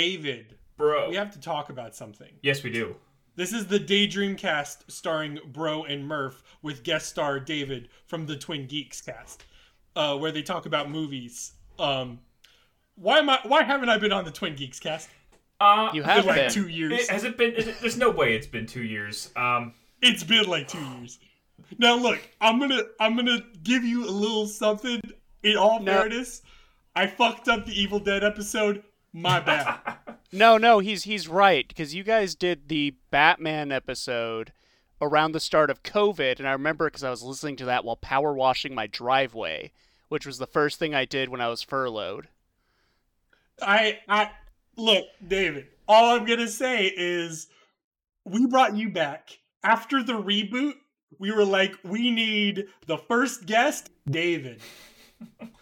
David, Bro. we have to talk about something. Yes, we do. This is the Daydream cast starring Bro and Murph with guest star David from the Twin Geeks cast, uh, where they talk about movies. Um, why am I? Why haven't I been on the Twin Geeks cast? Uh, You have been like been. two years. it, has it been? Is it, there's no way it's been two years. Um, It's been like two years. Now look, I'm gonna I'm gonna give you a little something. In all No. fairness, I fucked up the Evil Dead episode. My bad. No, no, he's he's right because you guys did the Batman episode around the start of COVID, and I remember because I was listening to that while power washing my driveway, which was the first thing I did when I was furloughed. I I look, David. All I'm gonna say is, we brought you back after the reboot. We were like, we need the first guest, David.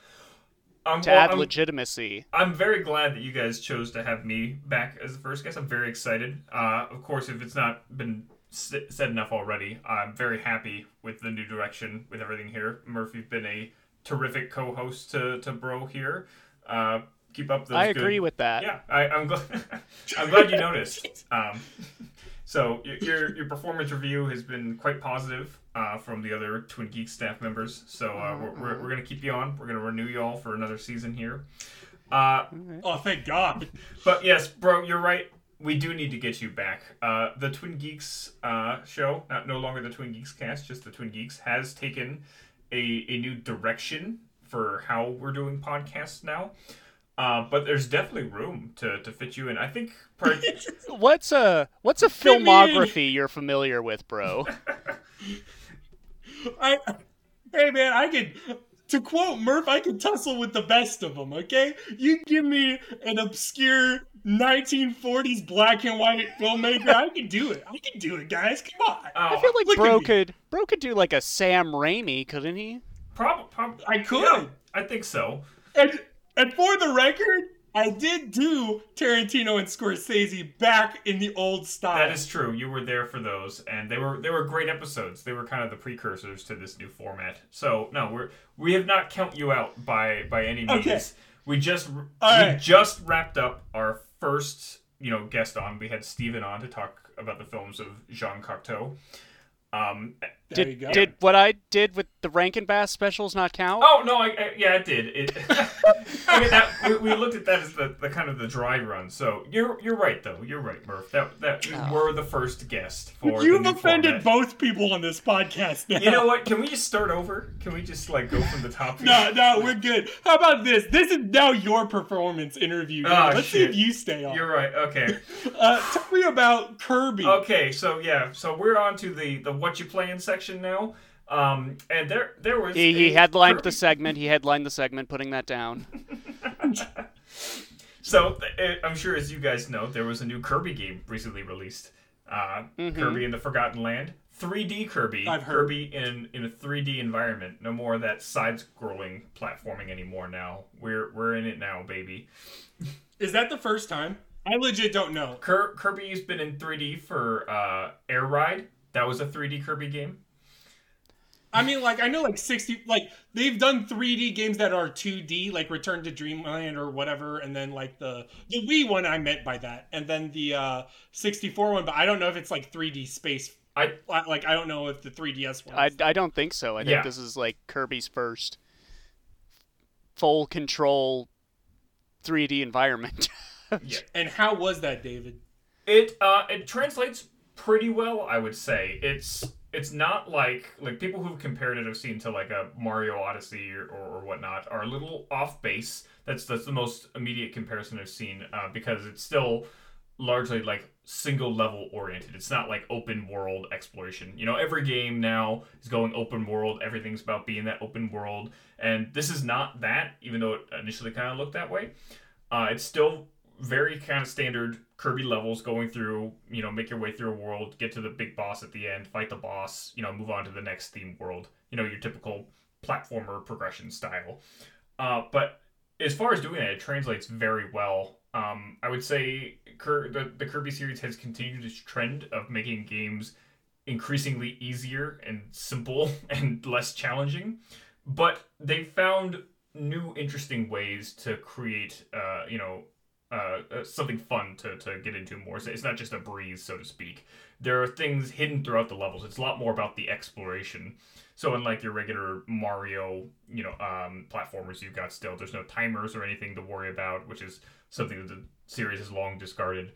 I'm, To well, add I'm, legitimacy, I'm very glad that you guys chose to have me back as the first guest. I'm very excited. Uh, of course, if it's not been s- said enough already, I'm very happy with the new direction with everything here. Murphy's been a terrific co-host to, to Bro here. Uh, keep up those I good- agree with that. Yeah, I, I'm glad. I'm glad you noticed. Um, so your your performance review has been quite positive uh, from the other Twin Geeks staff members. So uh, we're, we're, we're gonna keep you on. We're gonna renew you all for another season here. Uh, Oh, thank God. but yes, bro, you're right. We do need to get you back. Uh, the Twin Geeks uh, show, not no longer the Twin Geeks cast, just the Twin Geeks, has taken a, a new direction for how we're doing podcasts now. Uh, but there's definitely room to, to fit you in. I think per- What's a what's a Fit me in. filmography you're familiar with, bro? I, hey man, I could, to quote Murph, I could tussle with the best of them. Okay, you give me an obscure 1940s black and white filmmaker, I can do it. I can do it, guys. Come on. Oh, I oh, feel like bro could bro could do like a Sam Raimi, couldn't he? Probably. prob- I could. yeah, I think so. And and for the record, I did do Tarantino and Scorsese back in the old style. That is true. You were there for those, and they were they were great episodes. They were kind of the precursors to this new format. So no, we're we have not count you out by by any means. Okay. We just we just wrapped up our first you know guest on. We had Steven on to talk about the films of Jean Cocteau. Um, there did you go. did what I did with the Rankin Bass specials not count? Oh no, I, I, yeah, it did. It, I mean, that, we, we looked at that as the, the kind of the dry run. So you're you're right though. You're right, Murph. That that you Oh. were the first guest for. You've new offended format. both people on this podcast now. You know what? Can we just start over? Can we just like go from the top? No, no, we're good. How about this? This is now your performance interview. Oh, Let's see if you stay on. You're right. Okay. Uh, tell me about Kirby. Okay. So yeah. So we're on to the the what you playing section now. Um, and there there was He, he headlined Kirby- the segment. He headlined the segment, putting that down. So uh, I'm sure, as you guys know, there was a new Kirby game recently released. Uh, Mhm. Kirby in the Forgotten Land, 3D Kirby. I've heard. Kirby in in a 3D environment. No more of that side-scrolling platforming anymore. Now we're we're in it now, baby. Is that the first time? I legit don't know. Kirby's been in 3D for uh, Air Ride. That was a 3D Kirby game. I mean, like I know, like sixty, like they've done 3D games that are 2D, like Return to Dreamland or whatever, and then like the the Wii one I meant by that, and then the uh 64 one, but I don't know if it's like 3D space. I Like I don't know if the 3DS one. I, I don't think so. I think Yeah. this is like Kirby's first full control 3D environment. yeah. and how was that, David? It uh it translates pretty well, I would say. It's it's not like like people who've compared it have seen to like a Mario Odyssey or, or, or whatnot are a little off base. That's that's the most immediate comparison I've seen uh, because it's still largely like single level oriented. It's not like open world exploration. You know, every game now is going open world. Everything's about being that open world, and this is not that. Even though it initially kind of looked that way, uh, it's still very kind of standard Kirby levels going through, you know, make your way through a world, get to the big boss at the end, fight the boss, you know, move on to the next theme world. You know, your typical platformer progression style. Uh, but as far as doing that, it translates very well. Um, I would say Kir- the, the Kirby series has continued its trend of making games increasingly easier and simple and less challenging. But they found new interesting ways to create, uh, you know, uh, uh, something fun to, to get into more. It's not just a breeze, so to speak. There are things hidden throughout the levels. It's a lot more about the exploration. So unlike your regular Mario, you know, um, platformers you've got still, there's no timers or anything to worry about, which is something that the series has long discarded.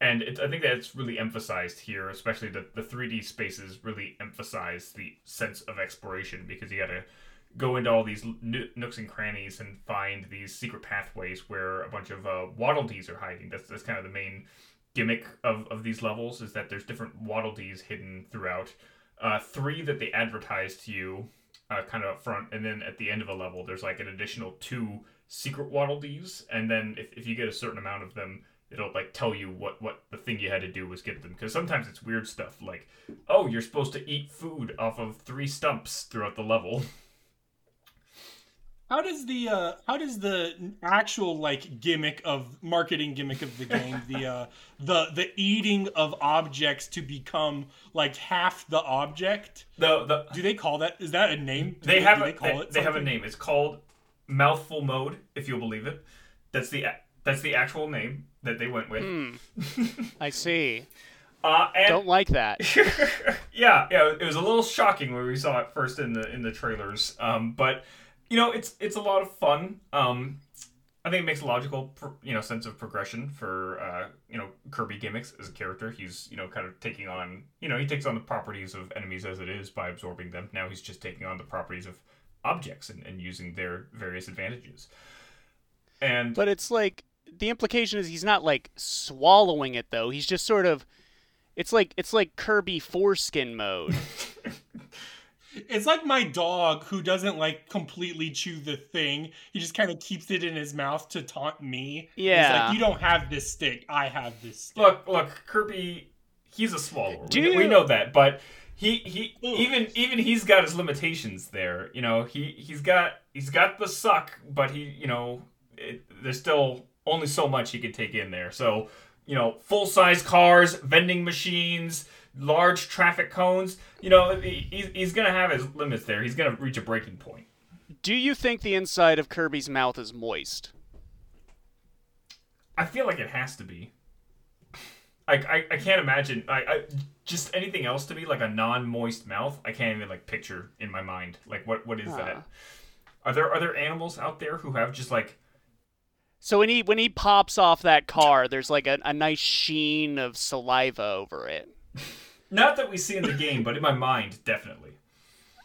And it, I think that's really emphasized here, especially the, the 3D spaces really emphasize the sense of exploration because you got to go into all these nooks and crannies and find these secret pathways where a bunch of uh, waddle dees are hiding. That's that's kind of the main gimmick of, of these levels is that there's different waddle dees hidden throughout. Uh, three that they advertise to you uh, kind of up front, and then at the end of a level, there's like an additional two secret waddle dees, and then if, if you get a certain amount of them, it'll like tell you what what the thing you had to do was get them because sometimes it's weird stuff like oh you're supposed to eat food off of three stumps throughout the level How does the uh, how does the actual like gimmick of marketing gimmick of the game the uh, the the eating of objects to become like half the object? The the do they call that? Is that a name? Do they, they have a, they, they, they have a name. It's called mouthful mode, if you'll believe it. That's the that's the actual name that they went with. Hmm. I see. Uh, and, Don't like that. yeah, yeah. It was a little shocking when we saw it first in the in the trailers. Um, but you know, it's it's a lot of fun. Um, I think it makes a logical, you know, sense of progression for uh, you know Kirby gimmicks as a character. He's you know kind of taking on, you know, he takes on the properties of enemies as it is by absorbing them. Now he's just taking on the properties of objects and, and using their various advantages. And but it's like the implication is he's not like swallowing it though. He's just sort of, it's like it's like Kirby foreskin mode. It's like my dog who doesn't like completely chew the thing. He just kind of keeps it in his mouth to taunt me. Yeah. like, you don't have this stick. I have this stick. Look, look, Kirby, he's a swallower. Do we, you... we know that, but he he Ooh. even even he's got his limitations there. You know, he he's got he's got the suck, but he you know it, there's still only so much he can take in there. So you know, full size cars, vending machines large traffic cones, you know, he's, he's going to have his limits there. He's going to reach a breaking point. Do you think the inside of Kirby's mouth is moist? I feel like it has to be. I, I, I can't imagine I, I just anything else to be like a non-moist mouth. I can't even like picture in my mind like what what is huh. that? Are there are there animals out there who have just like so when he when he pops off that car, there's like a, a nice sheen of saliva over it. Not that we see in the game, but in my mind, definitely.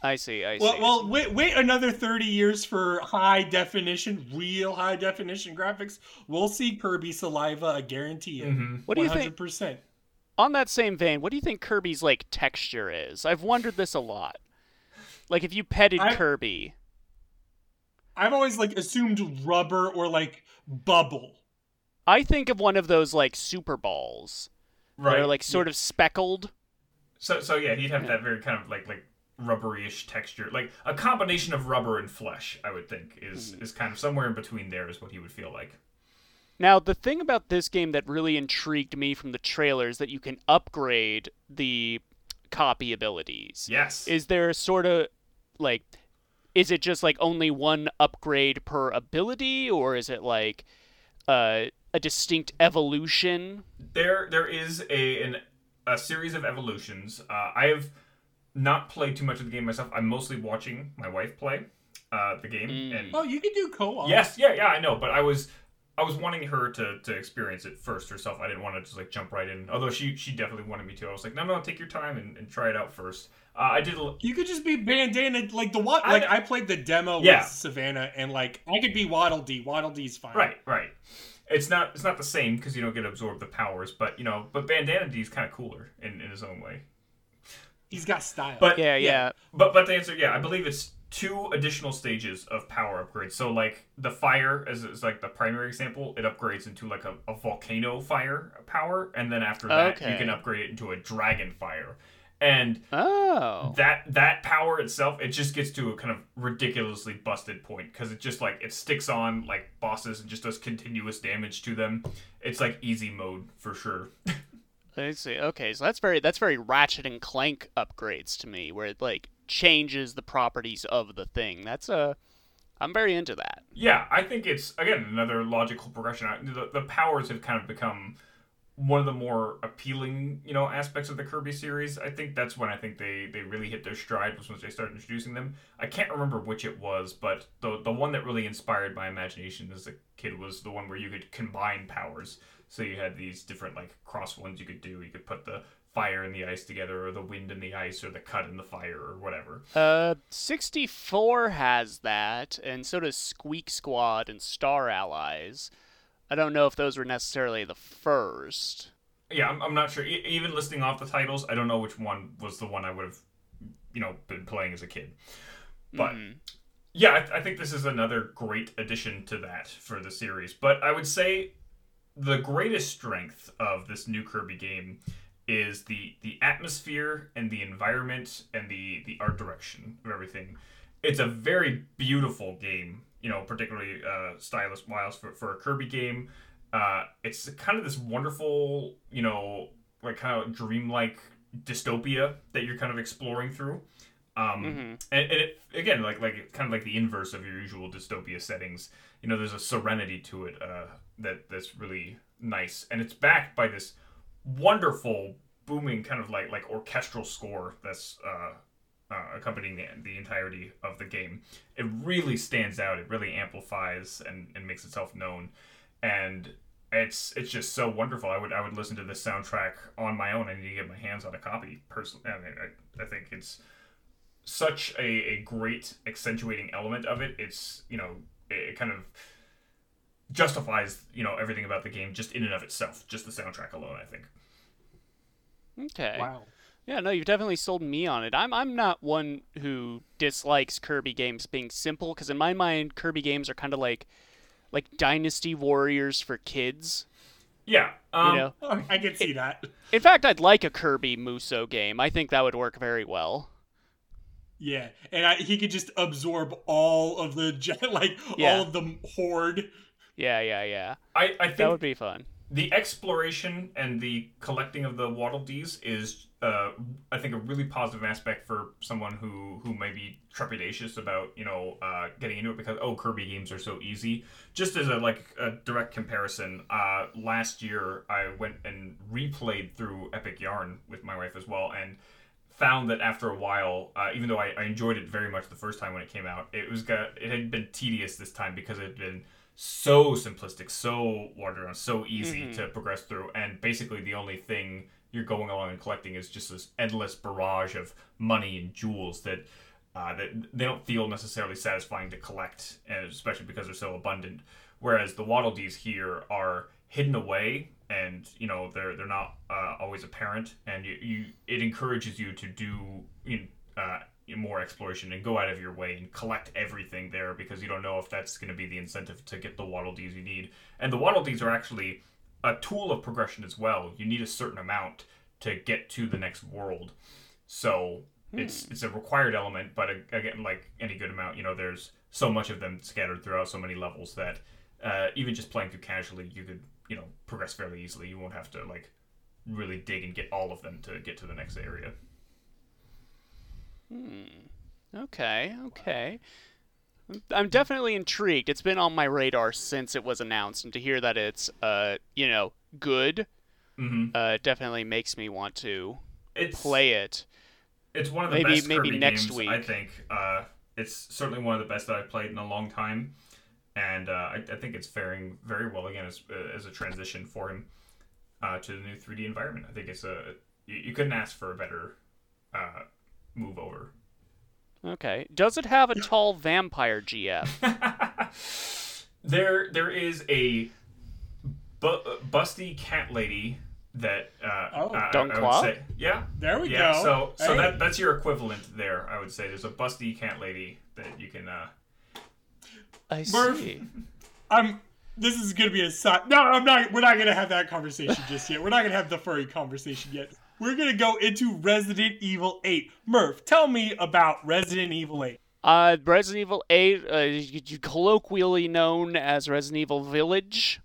I see. I see. Well, well, wait, wait another thirty years for high definition, real high definition graphics. We'll see Kirby saliva. I guarantee it. Mm-hmm. What do you think? Percent. On that same vein, what do you think Kirby's like texture is? I've wondered this a lot. Like if you petted I, Kirby. I've always like assumed rubber or like bubble. I think of one of those like super balls. Right. They're like sort yeah. of speckled. So so yeah, he'd have yeah. that very kind of like like rubberyish texture, like a combination of rubber and flesh. I would think is mm. is kind of somewhere in between there is what he would feel like. Now, the thing about this game that really intrigued me from the trailer is that you can upgrade the copy abilities. Yes. Is there sort of like is it just like only one upgrade per ability or is it like uh, a distinct evolution? There there is a an a series of evolutions. Uh, I have not played too much of the game myself. I'm mostly watching my wife play uh, the game. Mm. And oh, you can do co-op. Yes, yeah, yeah, I know. But I was I was wanting her to to experience it first herself. I didn't want to just like jump right in. Although she she definitely wanted me to. I was like, no, no, take your time and, and try it out first. Uh, I did. A, you could just be bandana like the what? Like I, I played the demo yeah. with Savannah, and like I could be Waddle Dee. Waddle Dee's fine. Right, right. It's not it's not the same because you don't get to absorb the powers, but you know, but Bandana Dee is kind of cooler in, in his own way. He's got style. But yeah, yeah, yeah. But but the answer, yeah, I believe it's two additional stages of power upgrades. So like the fire as is like the primary example, it upgrades into like a, a volcano fire power, and then after that okay. you can upgrade it into a dragon fire and oh. that that power itself it just gets to a kind of ridiculously busted point because it just like it sticks on like bosses and just does continuous damage to them. It's like easy mode for sure. I see. Okay so that's very that's very ratchet and clank upgrades to me where it like changes the properties of the thing. That's a I'm very into that. Yeah, I think it's again another logical progression. The, the powers have kind of become one of the more appealing, you know, aspects of the Kirby series. I think that's when I think they they really hit their stride was once they started introducing them. I can't remember which it was, but the the one that really inspired my imagination as a kid was the one where you could combine powers. So you had these different like cross ones you could do. You could put the fire and the ice together, or the wind and the ice, or the cut and the fire, or whatever. Uh, 64 has that, and so does Squeak Squad and Star Allies. I don't know if those were necessarily the first. Yeah, I'm, I'm not sure. E- even listing off the titles, I don't know which one was the one I would have, you know, been playing as a kid. But Mhm. yeah, I, I think this is another great addition to that for the series. But I would say the greatest strength of this new Kirby game is the the atmosphere and the environment and the the art direction of everything. It's a very beautiful game, you know, particularly uh, stylist wise for, for a Kirby game. Uh, it's kind of this wonderful, you know, like kind of dreamlike dystopia that you're kind of exploring through. Um, Mhm. and, and it again like like kind of like the inverse of your usual dystopia settings you know there's a serenity to it uh, that that's really nice and it's backed by this wonderful booming kind of like like orchestral score that's uh, uh, accompanying the, the entirety of the game it really stands out it really amplifies and, and makes itself known and it's it's just so wonderful i would i would listen to this soundtrack on my own i need to get my hands on a copy personally i mean i, I think it's such a, a great accentuating element of it. It's you know it, it kind of justifies you know everything about the game just in and of itself, just the soundtrack alone. I think. Okay. Wow. Yeah, no, you've definitely sold me on it. I'm I'm not one who dislikes Kirby games being simple because in my mind Kirby games are kind of like like Dynasty Warriors for kids. Yeah. Um, You know. Oh, I can see that. In fact, I'd like a Kirby Musou game. I think that would work very well. Yeah, and I, he could just absorb all of the like Yeah. all of the horde. Yeah, yeah, yeah. I I think That would be fun. the exploration and the collecting of the Waddle Dees is, uh, I think, a really positive aspect for someone who who may be trepidatious about you know uh, getting into it because oh Kirby games are so easy. Just as a like a direct comparison, uh, last year I went and replayed through Epic Yarn with my wife as well and found that after a while, uh, even though I, I enjoyed it very much the first time when it came out, it was got it had been tedious this time because it had been so simplistic, so watered down, so easy Mhm. to progress through, and basically the only thing you're going along and collecting is just this endless barrage of money and jewels that uh, that they don't feel necessarily satisfying to collect, especially because they're so abundant. Whereas the Waddle Dees here are hidden away, and you know they're they're not uh, always apparent, and you, you it encourages you to do you know, uh, more exploration and go out of your way and collect everything there because you don't know if that's going to be the incentive to get the Waddle Dees you need. And the Waddle Dees are actually a tool of progression as well. You need a certain amount to get to the next world. So it's it's a required element, but again, like any good amount, you know, there's so much of them scattered throughout so many levels that uh, even just playing through casually, you could you know progress fairly easily. You won't have to like really dig and get all of them to get to the next area. Okay, okay. I'm definitely intrigued. It's been on my radar since it was announced, and to hear that it's, uh, you know, good, Mm-hmm. uh, definitely makes me want to It's play it. It's one of the Maybe- best maybe Kirby next games, week. I think. Uh, it's certainly one of the best that I've played in a long time, and uh, I, I think it's faring very well again as, as a transition for him uh, to the new 3D environment. I think it's a you, you couldn't ask for a better uh, move over. Okay. Does it have a tall vampire GF? there there is a bu- busty cat lady that uh, Oh. I- I, I would say yeah There we yeah go. so so Hey. that that's your equivalent there I would say there's a busty cat lady that you can uh I Murph. see. I'm. This is gonna be a side. No, I'm not. We're not gonna have that conversation just yet. We're not gonna have the furry conversation yet. We're gonna go into Resident Evil 8. Murph, tell me about Resident Evil 8. Uh, Resident Evil 8, uh, colloquially known as Resident Evil Village,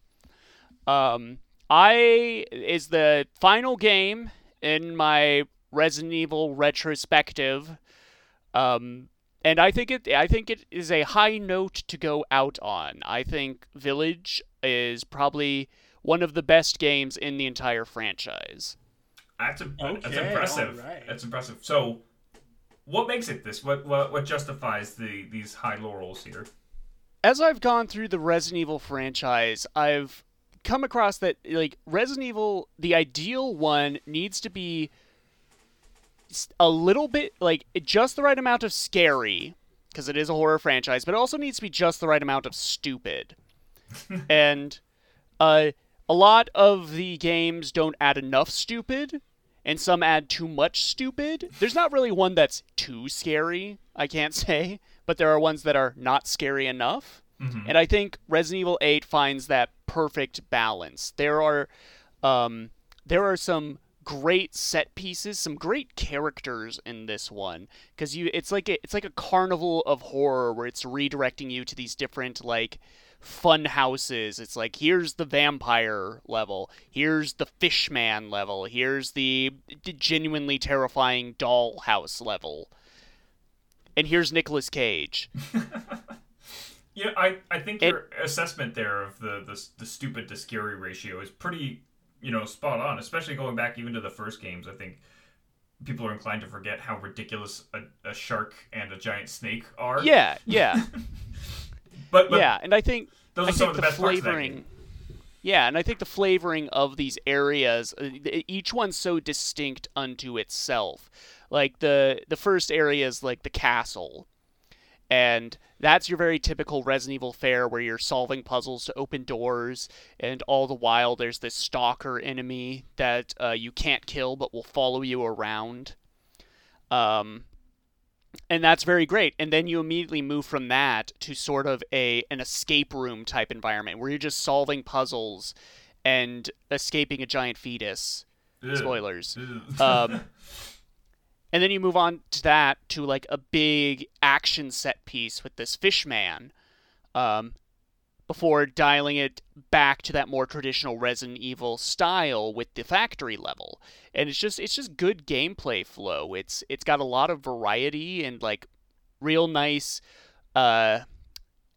um, I is the final game in my Resident Evil retrospective. Um, and I think it I think it is a high note to go out on. I think Village is probably one of the best games in the entire franchise. That's, a, Okay, that's impressive. alright. That's impressive. So, what makes it this? What what, what justifies the these high laurels here? As I've gone through the Resident Evil franchise, I've come across that like Resident Evil the ideal one needs to be a little bit like just the right amount of scary because it is a horror franchise, but it also needs to be just the right amount of stupid. and uh, a lot of the games don't add enough stupid, and some add too much stupid. There's not really one that's too scary, I can't say, but there are ones that are not scary enough. And I think Resident Evil 8 finds that perfect balance. There are um, there are some great set pieces, some great characters in this one because you it's like a, it's like a carnival of horror where it's redirecting you to these different like fun houses. It's like here's the vampire level, here's the fishman level, here's the genuinely terrifying doll house level. And here's Nicolas Cage. Yeah, I, I think It- your assessment there of the, the the stupid to scary ratio is pretty, you know, spot on. Especially going back even to the first games, I think people are inclined to forget how ridiculous a, a shark and a giant snake are. Yeah, yeah. but, but yeah, and I think those I are some of the the best flavoring. Yeah, and I think the flavoring of these areas, uh, each one's so distinct unto itself. Like the the first area is like the castle, and that's your very typical Resident Evil fare where you're solving puzzles to open doors, and all the while there's this stalker enemy that uh, you can't kill but will follow you around. Um, and that's very great. And then you immediately move from that to sort of a an escape room type environment where you're just solving puzzles and escaping a giant fetus. Spoilers. Um, and then you move on to that to like a big action set piece with this fishman um, before dialing it back to that more traditional Resident Evil style with the factory level. And it's just it's just good gameplay flow. It's it's got a lot of variety and like real nice uh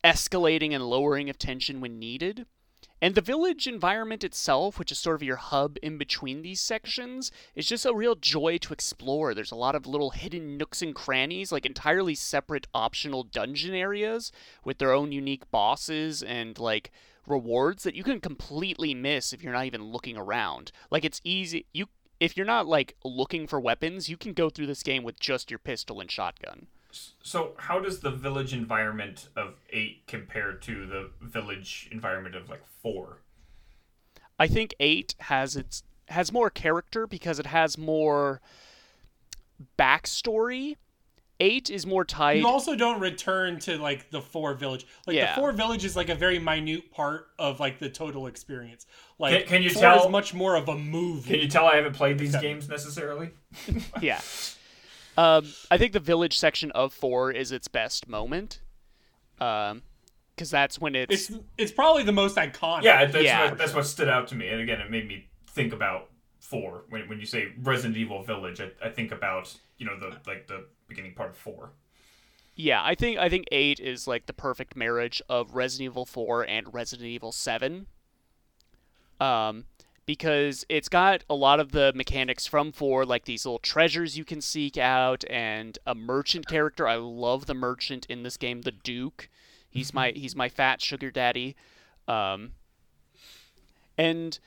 escalating and lowering of tension when needed. And the village environment itself, which is sort of your hub in between these sections, is just a real joy to explore. There's a lot of little hidden nooks and crannies, like entirely separate optional dungeon areas with their own unique bosses and like rewards that you can completely miss if you're not even looking around. Like it's easy you if you're not like looking for weapons, you can go through this game with just your pistol and shotgun. So, how does the village environment of eight compare to the village environment of like four? I think 8 has its has more character because it has more backstory. 8 is more tied You also don't return to like the four village. Like Yeah. the four village is like a very minute part of like the total experience. Like Can- can you four tell- is much more of a movie. Can you tell I haven't played these games necessarily? yeah. Um, I think the village section of four is its best moment, um, because that's when it's, It's it's probably the most iconic. Yeah, that's, Yeah. What, that's what stood out to me. And again, it made me think about four. When, when you say Resident Evil Village, I, I think about you know the like the beginning part of four. yeah. I think I think eight is like the perfect marriage of Resident Evil four and Resident Evil seven. Um, because it's got a lot of the mechanics from four, like these little treasures you can seek out, and a merchant character. I love the merchant in this game, the Duke. He's my he's my fat sugar daddy. Um, and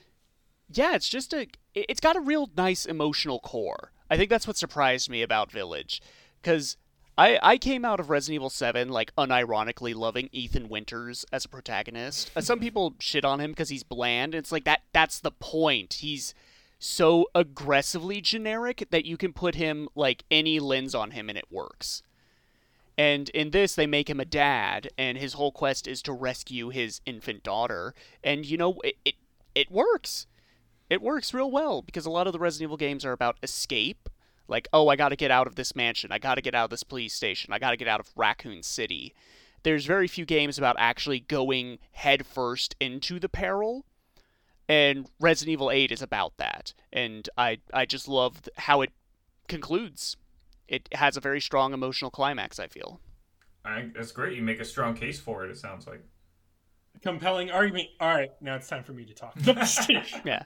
yeah, it's just a it- it's got a real nice emotional core. I think that's what surprised me about Village cuz I I came out of Resident Evil 7 like unironically loving Ethan Winters as a protagonist. Uh, some people shit on him cuz he's bland. It's like that that's the point. He's so aggressively generic that you can put him like any lens on him and it works. And in this, they make him a dad, and his whole quest is to rescue his infant daughter. And you know, it, it, it works. It works real well because a lot of the Resident Evil games are about escape. Like, oh, I gotta get out of this mansion. I gotta get out of this police station. I gotta get out of Raccoon City. There's very few games about actually going headfirst into the peril. And Resident Evil 8 is about that. And I, I just love how it concludes it has a very strong emotional climax. I feel. I, that's great. You make a strong case for it. It sounds like compelling argument. All right, now it's time for me to talk. yeah.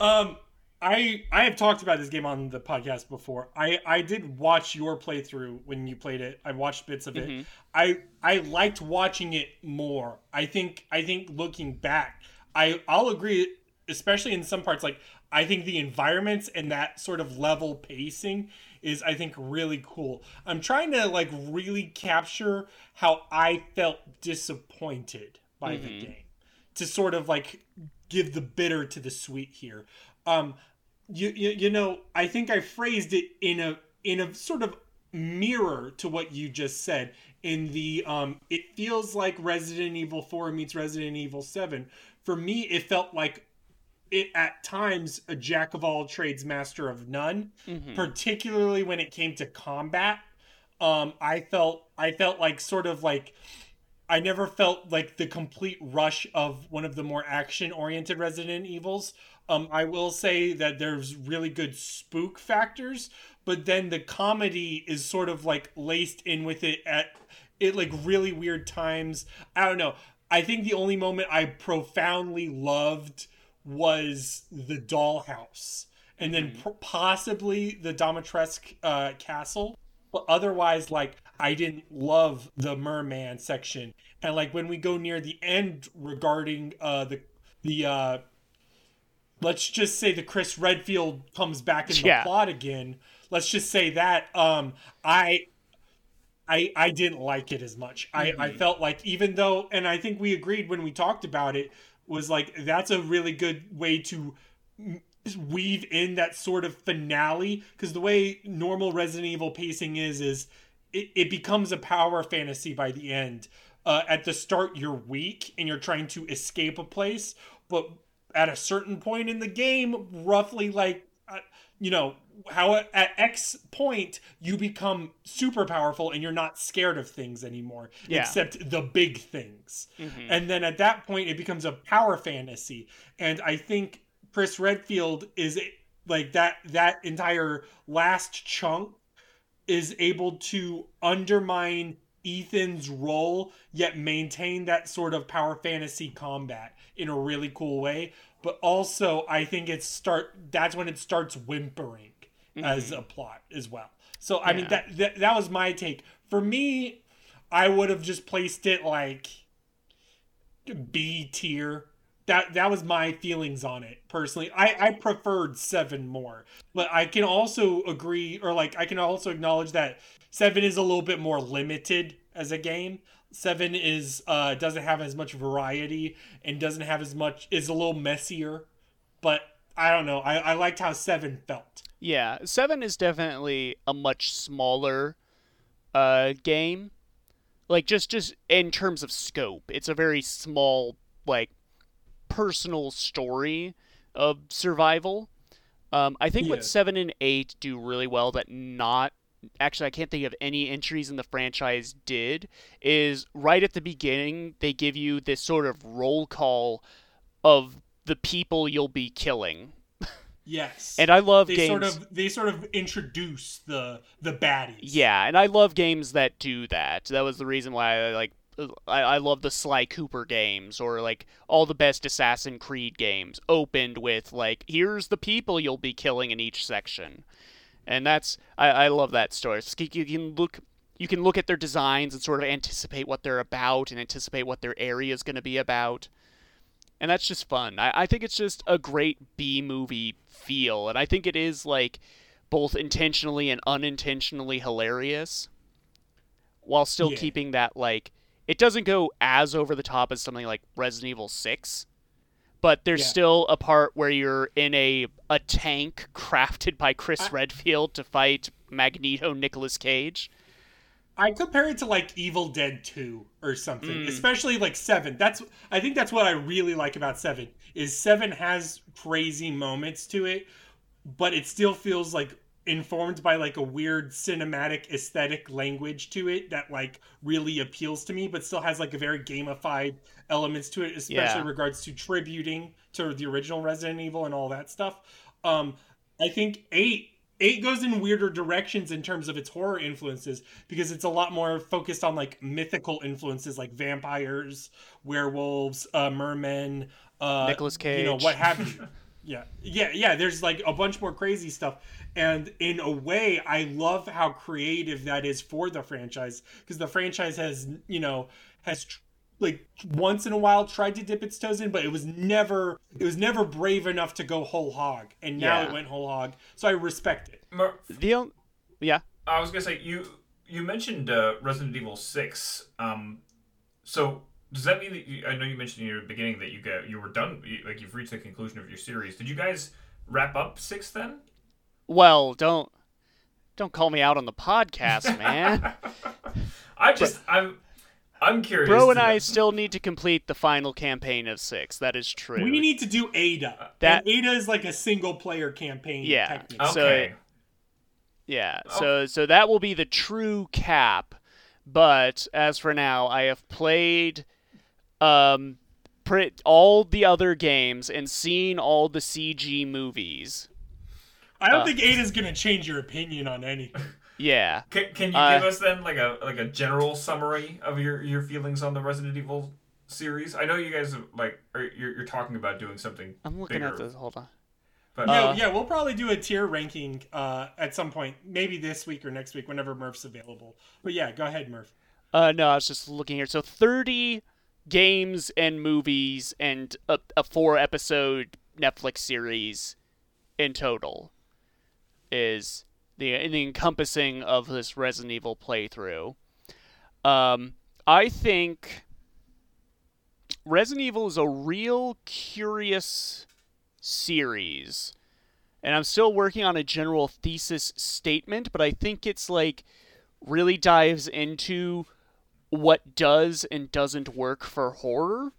um, I I have talked about this game on the podcast before. I I did watch your playthrough when you played it. I watched bits of it. Mhm. I I liked watching it more. I think I think looking back, I I'll agree, especially in some parts. Like I think the environments and that sort of level pacing is I think really cool. I'm trying to like really capture how I felt disappointed by the Mhm. game to sort of like give the bitter to the sweet here. Um you, you you know, I think I phrased it in a in a sort of mirror to what you just said in the um it feels like Resident Evil 4 meets Resident Evil 7. For me it felt like it at times a jack of all trades master of none Mhm. particularly when it came to combat um i felt i felt like sort of like i never felt like the complete rush of one of the more action oriented resident evils um i will say that there's really good spook factors but then the comedy is sort of like laced in with it at it like really weird times. I don't know. I think the only moment i profoundly loved was the dollhouse and then p- possibly the Dimitrescu uh, castle. But otherwise, like I didn't love the merman section, and like when we go near the end regarding uh, the the uh, let's just say the Chris Redfield comes back in the Yeah. plot again. Let's just say that um, I I I didn't like it as much. I I felt like even though, and I think we agreed when we talked about it, was like that's a really good way to weave in that sort of finale because the way normal Resident Evil pacing is is it, it becomes a power fantasy by the end. Uh, at the start, you're weak and you're trying to escape a place, but at a certain point in the game, roughly like uh, you know how at X point you become super powerful and you're not scared of things anymore, Yeah. except the big things. Mhm. And then at that point, it becomes a power fantasy. And I think Chris Redfield is like that. That entire last chunk is able to undermine Ethan's role, yet maintain that sort of power fantasy combat in a really cool way. But also, I think it start. That's when it starts whimpering mm-hmm. as a plot as well. So I mean that, that that was my take. For me, I would have just placed it like B tier. That that was my feelings on it personally. I I preferred seven more, but I can also agree, or like I can also acknowledge that seven is a little bit more limited as a game. Seven is uh doesn't have as much variety and doesn't have as much is a little messier. But I don't know. I I liked how seven felt. Yeah, seven is definitely a much smaller uh, game. Like just just in terms of scope, it's a very small, like personal story of survival. Um, I think Yeah. what seven and eight do really well that not actually I can't think of any entries in the franchise did is right at the beginning they give you this sort of roll call of the people you'll be killing. Yes. And I love they games sort of they sort of introduce the the baddies. Yeah, and I love games that do that. That was the reason why I like I, I love the Sly Cooper games or like all the best Assassin Creed games opened with like here's the people you'll be killing in each section. And that's I, I love that story. You can look you can look at their designs and sort of anticipate what they're about and anticipate what their area is going to be about. And that's just fun. I, I think it's just a great B movie feel. And I think it is like both intentionally and unintentionally hilarious while still Yeah. keeping that like it doesn't go as over the top as something like Resident Evil 6 but there's Yeah. still a part where you're in a a tank crafted by Chris I- Redfield to fight Magneto Nicolas Cage. I compare it to like Evil Dead 2 or something, Mm. especially like 7. That's I think that's what I really like about 7 is 7 has crazy moments to it, but it still feels like informed by like a weird cinematic aesthetic language to it that like really appeals to me but still has like a very gamified elements to it especially Yeah. in regards to tributing to the original Resident Evil and all that stuff. Um I think 8 eight goes in weirder directions in terms of its horror influences because it's a lot more focused on like mythical influences like vampires, werewolves, uh, mermen, uh, Nicolas Cage, you know what have you. yeah, yeah, yeah. There's like a bunch more crazy stuff, and in a way, I love how creative that is for the franchise because the franchise has you know has. tr- like once in a while tried to dip its toes in but it was never it was never brave enough to go whole hog and now Yeah. it went whole hog so i respect it Mer- The on- yeah. I was gonna say you you mentioned uh, Resident Evil Six. Um, so does that mean that you, I know you mentioned in your beginning that you got you were done you, like you've reached the conclusion of your series? Did you guys wrap up six then? Well, don't don't call me out on the podcast, man. I just I'm I'm curious. Bro and I still need to complete the final campaign of six. That is true. we need to do ada uh, That- and ada is like a single player campaign Yeah. technically. so- Okay. Yeah, Oh. so so that will be the true cap. But as for now, I have played um pre- all the other games and seen all the CG movies. i don't uh, think ada's gonna change your opinion on anything Yeah. Can, can you Uh, give us then like a like a general summary of your your feelings on the Resident Evil series? I know you guys have, like are, you're you're talking about doing something. I'm looking bigger, at this. Hold on. But yeah, Uh, yeah, we'll probably do a tier ranking uh, at some point, maybe this week or next week, whenever Murph's available. But yeah, go ahead, Murph. Uh, no, I was just looking here. So 30 games and movies and a, a four episode Netflix series in total is the, the encompassing of this Resident Evil playthrough. Um, I think Resident Evil is a real curious series. And I'm still working on a general thesis statement, but I think it's like really dives into what does and doesn't work for horror.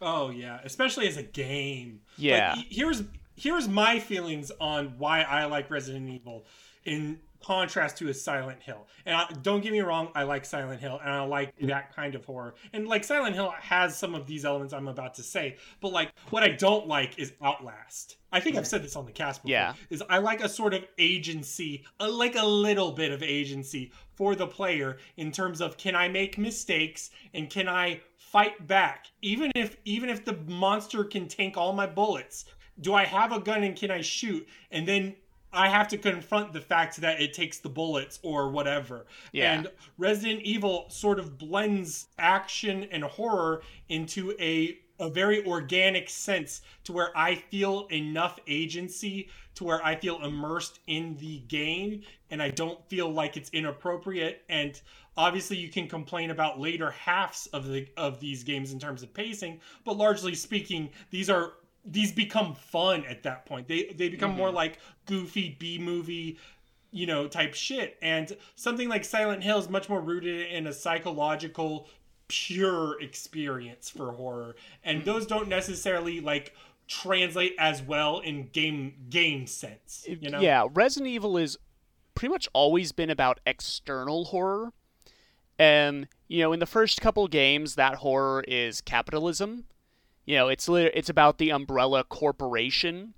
Oh yeah, especially as a game. Yeah. Like, here's here's my feelings on why I like Resident Evil in contrast to a Silent Hill. And I, don't get me wrong, I like Silent Hill and I like that kind of horror. And like Silent Hill has some of these elements I'm about to say, but like what I don't like is Outlast. I think I've said this on the cast before. Yeah. Is I like a sort of agency, a, like a little bit of agency for the player in terms of can I make mistakes and can I fight back even if even if the monster can tank all my bullets do i have a gun and can i shoot and then i have to confront the fact that it takes the bullets or whatever Yeah. and resident evil sort of blends action and horror into a a very organic sense to where i feel enough agency to where i feel immersed in the game and i don't feel like it's inappropriate and obviously you can complain about later halves of the of these games in terms of pacing but largely speaking these are these become fun at that point. They they become more mm-hmm. like goofy b movie you know type shit. And something like silent hill is much more rooted in a psychological pure experience for horror. And mm-hmm. those don't necessarily like translate as well in game game sense you know? Yeah, Resident Evil is pretty much always been about external horror. And you know, in the first couple games, that horror is capitalism. You know, it's it's about the umbrella corporation.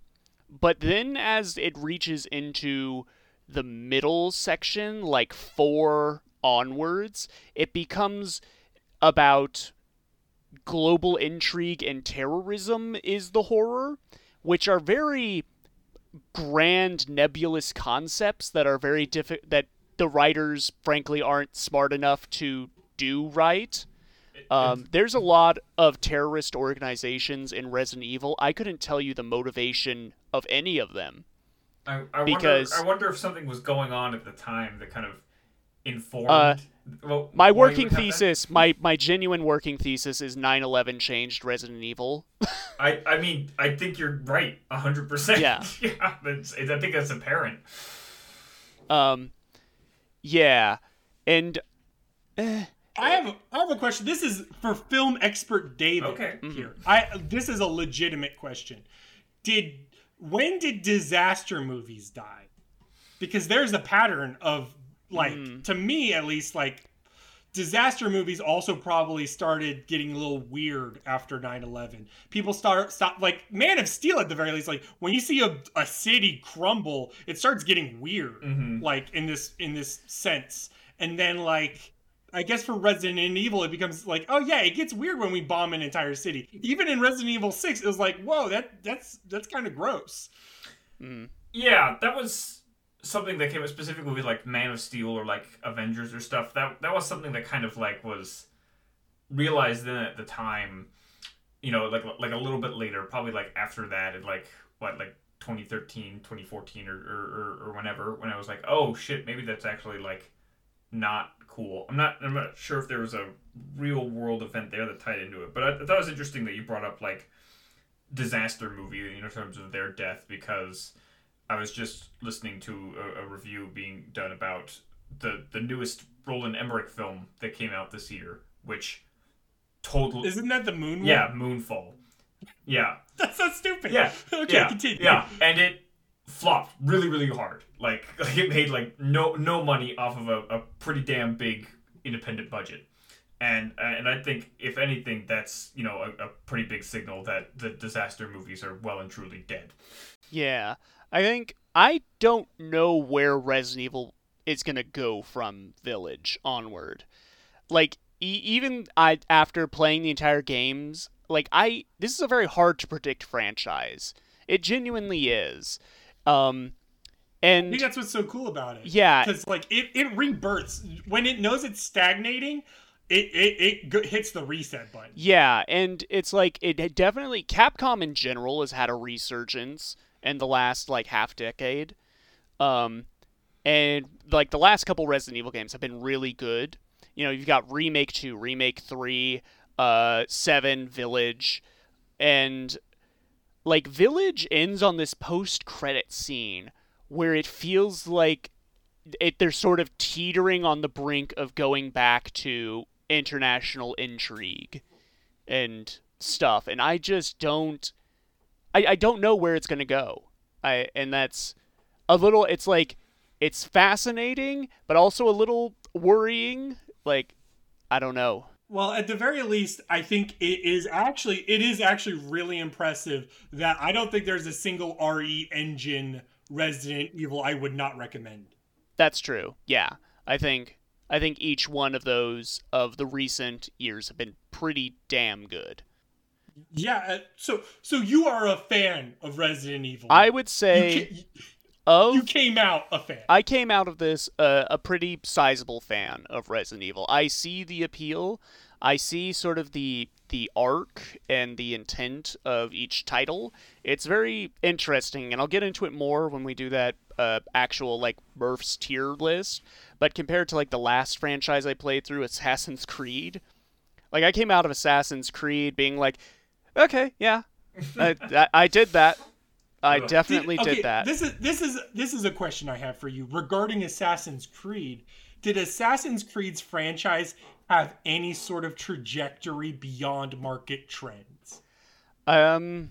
But then as it reaches into the middle section, like 4 onwards, it becomes about global intrigue and terrorism is the horror, which are very grand nebulous concepts that are very diffi- that the writers frankly aren't smart enough to do right. Um, there's a lot of terrorist organizations in Resident Evil. I couldn't tell you the motivation of any of them. I, I because- wonder, I wonder if something was going on at the time that kind of informed. Uh, well, My working would have that. thesis, my, my genuine working thesis is 9/11 changed Resident Evil. I, I mean, I think you're right, hundred percent. Yeah. yeah. That's, I think that's apparent. Um, yeah, and eh, I have a, I have a question. This is for film expert David Okay. here. I this is a legitimate question. Did when did disaster movies die? Because there's a pattern of like to me at least like disaster movies also probably started getting a little weird after 9-11 people start stop like man of steel at the very least like when you see a, a city crumble it starts getting weird Mhm. like in this in this sense and then like i guess for resident evil it becomes like oh yeah it gets weird when we bomb an entire city even in resident evil 6 it was like whoa that that's that's kind of gross Mm. Yeah, that was something that came up specifically with like Man of Steel or like Avengers or stuff. That that was something that kind of like was realized then at the time. You know, like like a little bit later, probably like after that, and like what like 2013, 2014, or, or or or whenever, when I was like, oh shit, maybe that's actually like not cool. I'm not I'm not sure if there was a real world event there that tied into it, but I, I thought it was interesting that you brought up like disaster movie you know, in terms of their death because I was just listening to a, a review being done about the the newest Roland Emmerich film that came out this year, which totally isn't that the moon one? yeah Moonfall, yeah. That's so stupid. Yeah. Okay yeah. continue. Yeah, and it flopped really really hard. Like, like it made like no no money off of a, a pretty damn big independent budget. And, uh, and I think if anything, that's you know a, a pretty big signal that the disaster movies are well and truly dead. Yeah, I think I don't know where Resident Evil is gonna go from Village onward. Like e- even I after playing the entire games, like I this is a very hard to predict franchise. It genuinely is. Um, I and think that's what's so cool about it. yeah, because like it, it rebirths when it knows it's stagnating. It it, it hits the reset button. Yeah, and it's like it definitely Capcom in general has had a resurgence in the last like half decade. Um and like the last couple Resident Evil games have been really good. You know, you've got Remake 2, Remake 3, uh 7 Village and like Village ends on this post-credit scene where it feels like it they're sort of teetering on the brink of going back to international intrigue and stuff and i just don't i, I don't know where it's to go. I and that's a little it's like it's fascinating but also a little worrying like i don't know Well, at the very least, I think it is actually it is actually really impressive that I don't think there's a single RE engine Resident Evil I would not recommend. that's true yeah i think i think each one of those of the recent years have been pretty damn good Yeah, uh, so so you are a fan of Resident Evil. i would you, say ca- of you came out a fan. I came out of this uh, a pretty sizable fan of Resident Evil. I see the appeal. I see sort of the the arc and the intent of each title. It's very interesting, and I'll get into it more when we do that uh, actual like Murph's tier list. But compared to like the last franchise I played through, Assassin's Creed, like I came out of Assassin's Creed being like, okay, yeah, I, I, I did that. I Did- definitely okay, did that. This is this is this is a question I have for you regarding Assassin's Creed. Did Assassin's Creed's franchise have any sort of trajectory beyond market trends? Um.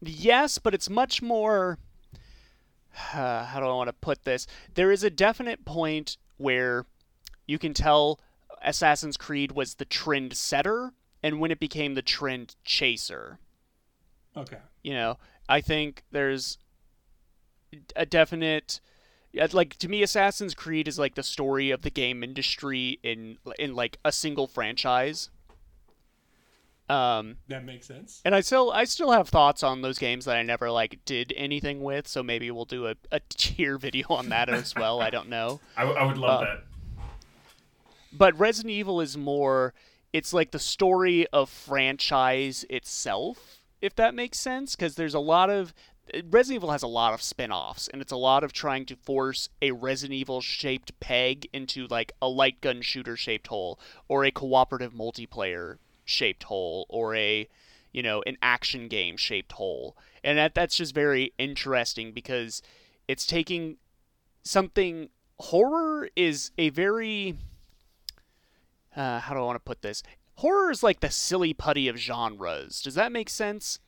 Yes, but it's much more. Uh, how do I want to put this? There is a definite point where you can tell Assassin's Creed was the trend setter, and when it became the trend chaser. Okay. You know, I think there's a definite. Like to me, Assassin's Creed is like the story of the game industry in in like a single franchise. Um, That makes sense. and I still I still have thoughts on those games that I never like did anything with, so maybe we'll do a, a tier video on that as well. I don't know. I would love Uh, that. But Resident Evil is more it's like the story of franchise itself, if that makes sense, because there's a lot of Resident Evil has a lot of spin-offs and it's a lot of trying to force a Resident Evil shaped peg into like a light gun shooter shaped hole or a cooperative multiplayer shaped hole or a you know an action game shaped hole and that that's just very interesting because it's taking something horror is a very uh, how do I want to put this? Horror is like the silly putty of genres. Does that make sense?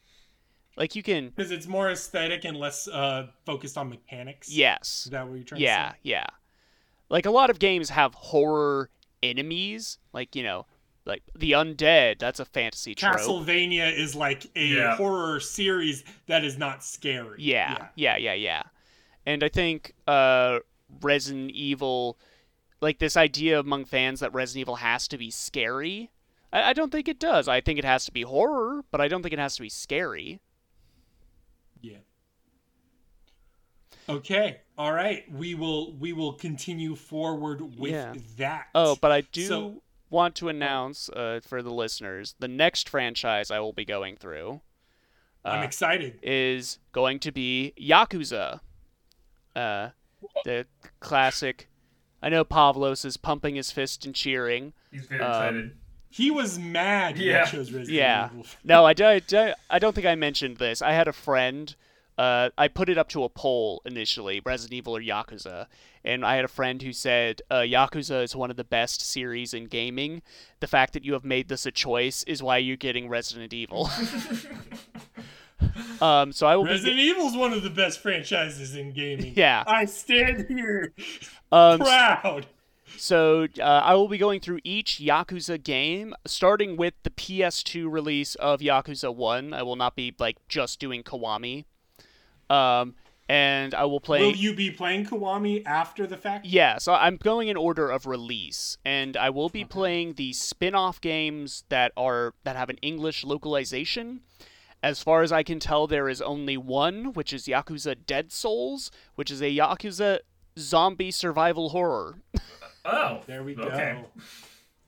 Like you can, Because it's more aesthetic and less uh, focused on mechanics. yes, Is that what you're trying yeah, to say? yeah. Yeah. Like a lot of games have horror enemies, like you know, like the undead. That's a fantasy trope. Castlevania is like a Yeah. horror series that is not scary. Yeah, yeah, yeah, yeah. And I think uh, Resident Evil, like this idea among fans that Resident Evil has to be scary. I, I don't think it does. I think it has to be horror, but I don't think it has to be scary. Yeah. Okay. All right. We will we will continue forward with Yeah. that. Oh, but I do So- want to announce uh, for the listeners the next franchise I will be going through I'm uh, excited. is going to be Yakuza. Uh, the classic. I know Pavlos is pumping his fist and cheering. He's very um, excited. He was mad when Yeah. I chose Resident Yeah. Evil. No, I, do, I, do, I don't think I mentioned this. I had a friend. Uh, I put it up to a poll initially, Resident Evil or Yakuza, and I had a friend who said uh, Yakuza is one of the best series in gaming. The fact that you have made this a choice is why you're getting Resident Evil. um, so I will be. Resident Evil's one of the best franchises in gaming. Yeah. I stand here Um, proud. So uh, I will be going through each Yakuza game, starting with the PS2 release of Yakuza One. I will not be like just doing Kiwami. Um, and I will play. Will you be playing Kiwami after the fact? Yeah, so I'm going in order of release, and I will be playing the spin-off games that are that have an English localization. As far as I can tell, there is only one, which is Yakuza Dead Souls, which is a Yakuza zombie survival horror. Oh, There we go. Okay.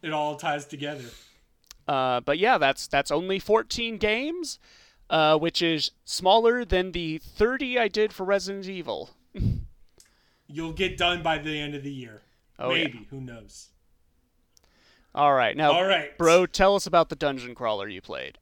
It all ties together. Uh, but yeah, that's that's only 14 games, uh, which is smaller than the 30 I did for Resident Evil. You'll get done by the end of the year. Oh, yeah. Maybe. Who knows? All right, now, All right. bro, tell us about the dungeon crawler you played.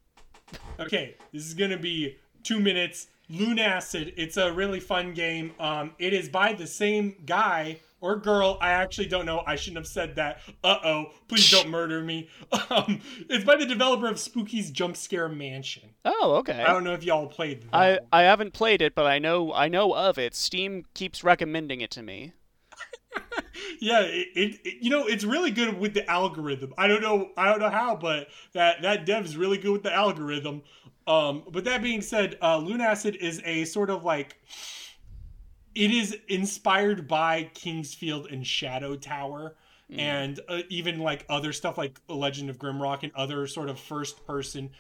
Okay, this is gonna be two minutes. Lunacid. It's a really fun game. Um, it is by the same guy or girl. I actually don't know. I shouldn't have said that. Uh oh. Please don't murder me. Um, it's by the developer of Spooky's Jump Scare Mansion. Oh, okay. I don't know if y'all played that. I. I haven't played it, but I know I know of it. Steam keeps recommending it to me. yeah, it, it, it- you know it's really good with the algorithm. I don't know I don't know how, but that that dev is really good with the algorithm. Um, but that being said, uh, Lunacid is a sort of like it is inspired by King's Field and Shadow Tower. And uh, even like other stuff like Legend of Grimrock and other sort of first person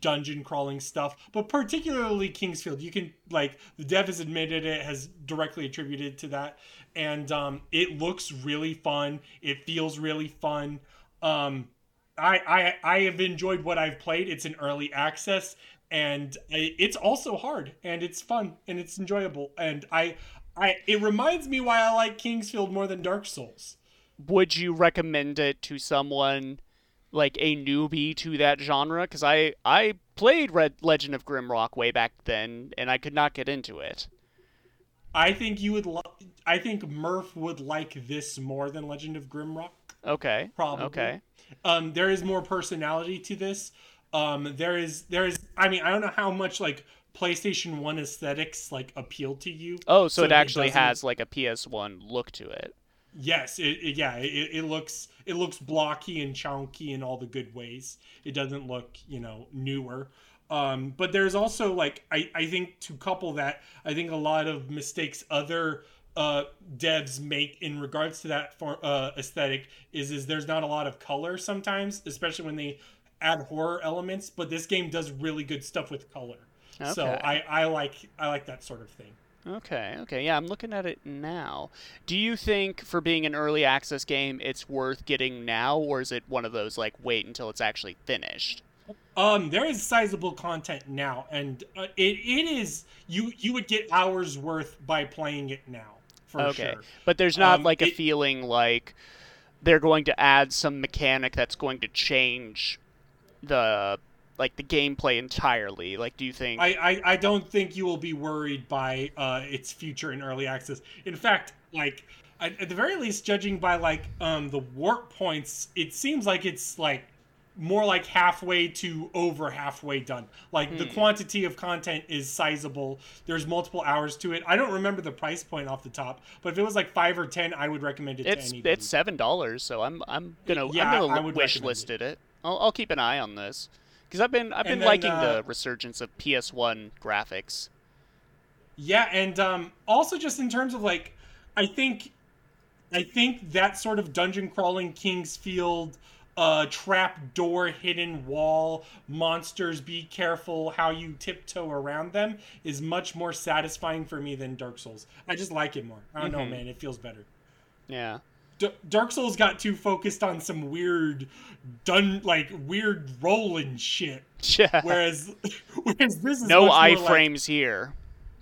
dungeon crawling stuff, but particularly King's Field. You can like the dev has admitted it has directly attributed to that, and um, it looks really fun. It feels really fun. Um, I, I I have enjoyed what I've played. It's an early access, and it's also hard, and it's fun, and it's enjoyable, and I I it reminds me why I like King's Field more than Dark Souls. Would you recommend it to someone like a newbie to that genre? Because I I played Red Legend of Grimrock way back then, and I could not get into it. I think you would. Lo- I think Murph would like this more than Legend of Grimrock. Okay. Probably. Okay. Um, there is more personality to this. Um, there is there is. I mean, I don't know how much like PlayStation One aesthetics like appeal to you. Oh, so, it actually doesn't- has like a PS1 look to it. Yes, it, it- yeah, it, it looks it looks blocky and chunky in all the good ways. It doesn't look, you know, newer. Um, but there's also like I, I think to couple that, I think a lot of mistakes other uh, devs make in regards to that for, uh, aesthetic is is there's not a lot of color sometimes, especially when they add horror elements. But this game does really good stuff with color. So I, I like I like that sort of thing. Okay, okay, yeah, I'm looking at it now. Do you think for being an early access game, it's worth getting now, or is it one of those like wait until it's actually finished? Um, there is sizable content now, and uh, it, it is you you would get hours worth by playing it now for okay, sure. but there's not Um, like a it- feeling like they're going to add some mechanic that's going to change the like the gameplay entirely. Like, do you think? I, I I don't think you will be worried by uh its future in early access. In fact, like at, at the very least, judging by like um the warp points, it seems like it's like more like halfway to over halfway done. Like the quantity of content is sizable. There's multiple hours to it. I don't remember the price point off the top, but if it was like five or ten, I would recommend it It's to anybody. it's seven dollars, so I'm I'm gonna Yeah, I'm gonna wish listed it. I'll, I'll keep an eye on this because I've been I've been then, liking uh, the resurgence of PS1 graphics. Yeah, and um, also just in terms of like, I think, I think that sort of dungeon crawling King's Field, uh, trap door, hidden wall, monsters, be careful how you tiptoe around them is much more satisfying for me than Dark Souls. I just like it more. I don't know, man. It feels better. Yeah. D- Dark Souls got too focused on some weird, done like weird rolling shit. Yeah. Whereas, whereas this is no more like- iframes here.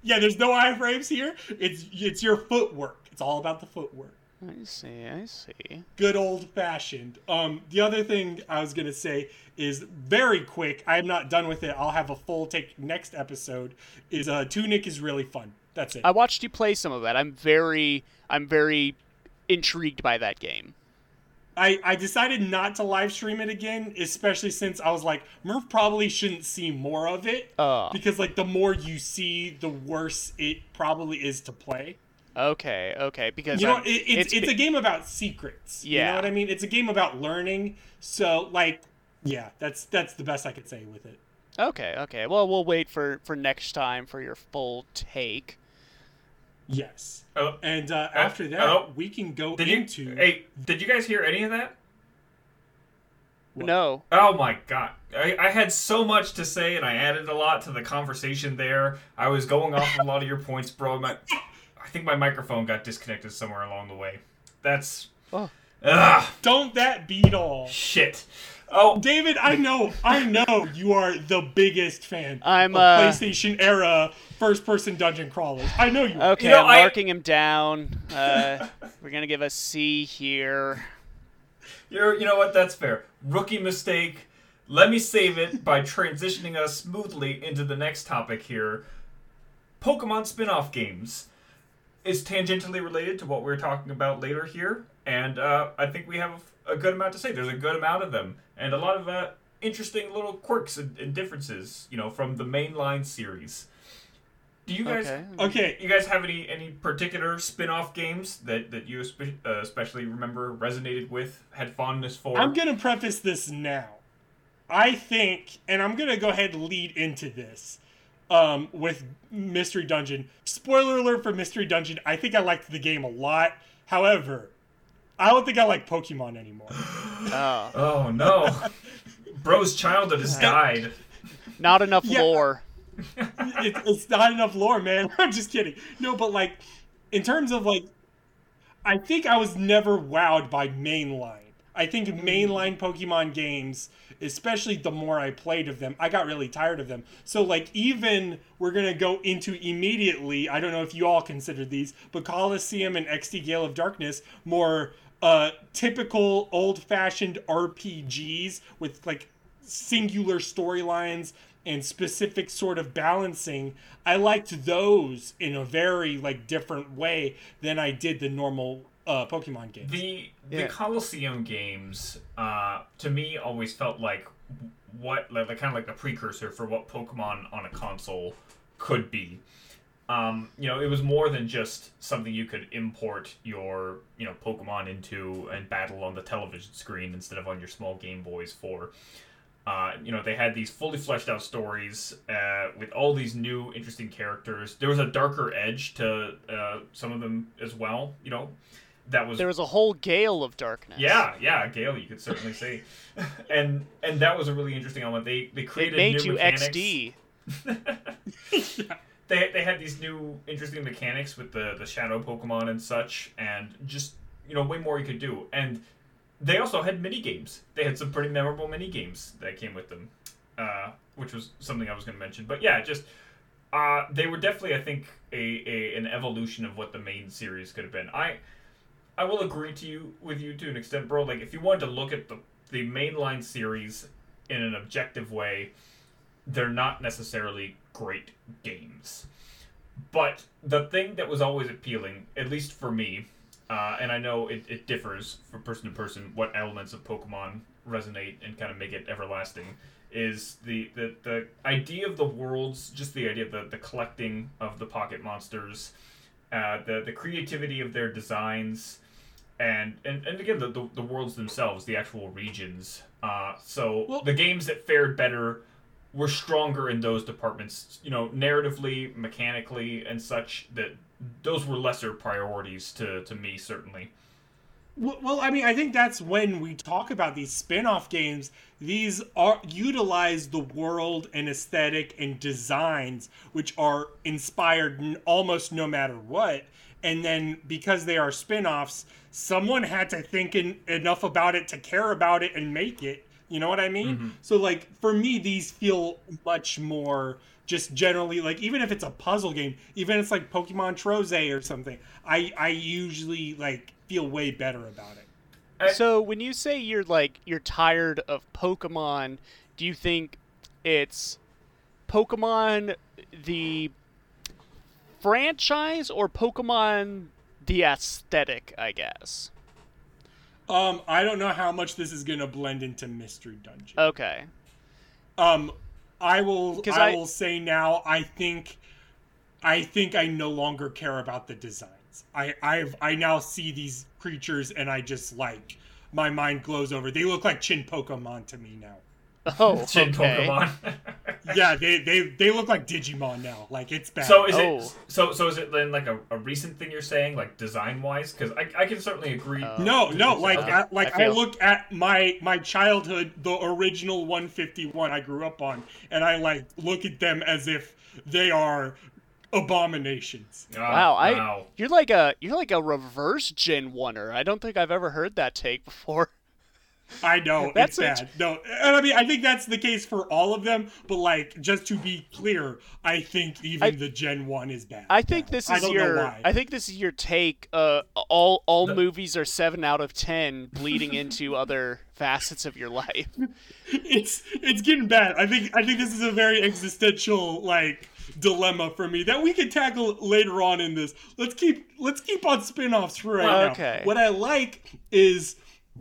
yeah, there's no iframes here. It's it's your footwork. It's all about the footwork. I see. I see. Good old fashioned. Um, the other thing I was gonna say is very quick. I am not done with it. I'll have a full take next episode. Is uh, Tunic is really fun. That's it. I watched you play some of that. I'm very I'm very intrigued by that game. I, I decided not to live stream it again, especially since I was like, Murph probably shouldn't see more of it. Oh. Because like the more you see, the worse it probably is to play. Okay. Okay. Because You know, it, it's it's, be- a game about secrets. You Yeah. know what I mean? It's a game about learning. So like, yeah, that's that's the best I could say with it. Okay. Okay. Well, we'll wait for for next time for your full take. Yes. Oh, And uh, after that, oh. we can go did you? into. Hey, did you guys hear any of that? What? No. Oh my god. I, I had so much to say and I added a lot to the conversation there. I was going off a lot of your points, bro. My, I think my microphone got disconnected somewhere along the way. That's. Oh. Ugh, Don't that beat all? shit. Oh, David, I know, I know you are the biggest fan I'm, of uh, PlayStation era first-person dungeon crawlers. I know you. are. Okay. You know, I'm I- marking him down. Uh, we're gonna give a C here. you're, you know what? That's fair. Rookie mistake. Let me save it by transitioning us smoothly into the next topic here. Pokemon spin-off games is tangentially related to what we're talking about later here, and uh, I think we have a good amount to say. There's a good amount of them, and a lot of uh, interesting little quirks and, and differences, you know, from the mainline series. Do you guys? Okay. Okay, You guys have any any particular spin-off games that that you espe- uh, especially remember resonated with, had fondness for? I'm gonna preface this now. I think, and I'm gonna go ahead and lead into this um, with Mystery Dungeon. Spoiler alert for Mystery Dungeon. I think I liked the game a lot. However, I don't think I like Pokemon anymore. Oh, Oh no, bro's childhood has died. not enough Yeah. lore. it, it's not enough lore, man. I'm just kidding. No, but like, in terms of like, I think I was never wowed by mainline. I think hmm. mainline Pokemon games, especially the more I played of them, I got really tired of them. So like, even we're gonna go into immediately. I don't know if you all considered these, but Coliseum and XD Gale of Darkness more uh, typical old-fashioned RPGs with like singular storylines and specific sort of balancing i liked those in a very like different way than i did the normal uh, pokemon games The the Yeah. Coliseum games, uh, to me, always felt like what like, like kind of like the precursor for what Pokemon on a console could be. Um, you know, it was more than just something you could import your you know Pokemon into and battle on the television screen instead of on your small Game Boys for. Uh, you know, they had these fully fleshed out stories uh, with all these new interesting characters. There was a darker edge to uh, some of them as well. You know, that was There was a whole gale of darkness. yeah, yeah, Gale, you could certainly say, and and that was a really interesting element. They they It created made new you mechanics. XD. They they had these new interesting mechanics with the the shadow Pokemon and such, and just you know way more you could do. And they also had mini games. They had some pretty memorable mini games that came with them, uh, which was something I was going to mention. But yeah, just uh, they were definitely I think a, a an evolution of what the main series could have been. I I will agree to you with you to an extent, bro. Like if you wanted to look at the the mainline series in an objective way, they're not necessarily great games. But the thing that was always appealing, at least for me, uh, and I know it, it differs from person to person, what elements of Pokemon resonate and kind of make it everlasting is the, the the idea of the worlds, just the idea of the, the collecting of the pocket monsters, uh, the the creativity of their designs, and and, and again the, the, the worlds themselves, the actual regions. Uh, so Well- the games that fared better were stronger in those departments, you know, narratively, mechanically, and such. That those were lesser priorities to to me certainly. Well, I mean, I think that's when we talk about these spin-off games. These are utilize the world and aesthetic and designs, which are inspired almost no matter what. And then because they are spin-offs, someone had to think in, enough about it to care about it and make it. You know what I mean? Mm-hmm. So, like for me, these feel much more just generally like even if it's a puzzle game, even if it's like Pokemon Trozei or something, I I usually like feel way better about it. So when you say you're like you're tired of Pokemon, do you think it's Pokemon the franchise or Pokemon the aesthetic, I guess? Um, I don't know how much this is gonna blend into Mystery Dungeon. Okay. Um, I will. I, I- will say now. I think. I think I no longer care about the designs. I I've I now see these creatures and I just like my mind glows over. They look like Chin Pokemon to me now. Oh, Chin okay. Pokemon. Yeah, they they they look like Digimon now. Like it's bad. so is Oh. it so so is it then like a, a recent thing you're saying like design wise? Because I, I can certainly agree. Oh. No, no, like Okay. I, like I I, look at my my childhood, the original 151 I grew up on, and I like look at them as if they are abominations. Ah, Wow, I wow. you're like a you're like a reverse Gen Oneer. I don't think I've ever heard that take before. I know That's it's bad. No, and I mean I think that's the case for all of them. But like, just to be clear, I think even I- the Gen One is bad. I think now. this is don't your. I think this is your take. Uh, all all The- movies are seven out of ten, bleeding into other facets of your life. it's it's getting bad. I think I think this is a very existential like dilemma for me that we can tackle later on in this. Let's keep let's keep on spin-offs for right now. Okay. What I like is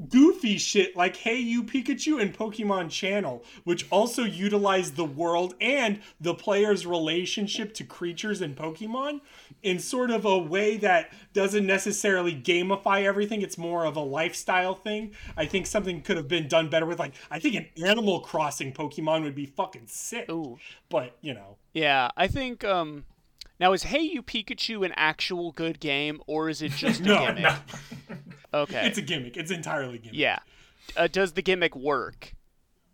goofy shit like Hey You Pikachu and Pokemon Channel, which also utilize the world and the player's relationship to creatures and Pokemon in sort of a way that doesn't necessarily gamify everything. It's more of a lifestyle thing. I think something could have been done better with like I think an Animal Crossing Pokemon would be fucking sick. Ooh. But, you know. Yeah, I think. Um, now is Hey You Pikachu an actual good game, or is it just a No, gimmick? no. Okay. It's a gimmick. It's entirely gimmick. yeah. Uh, does the gimmick work?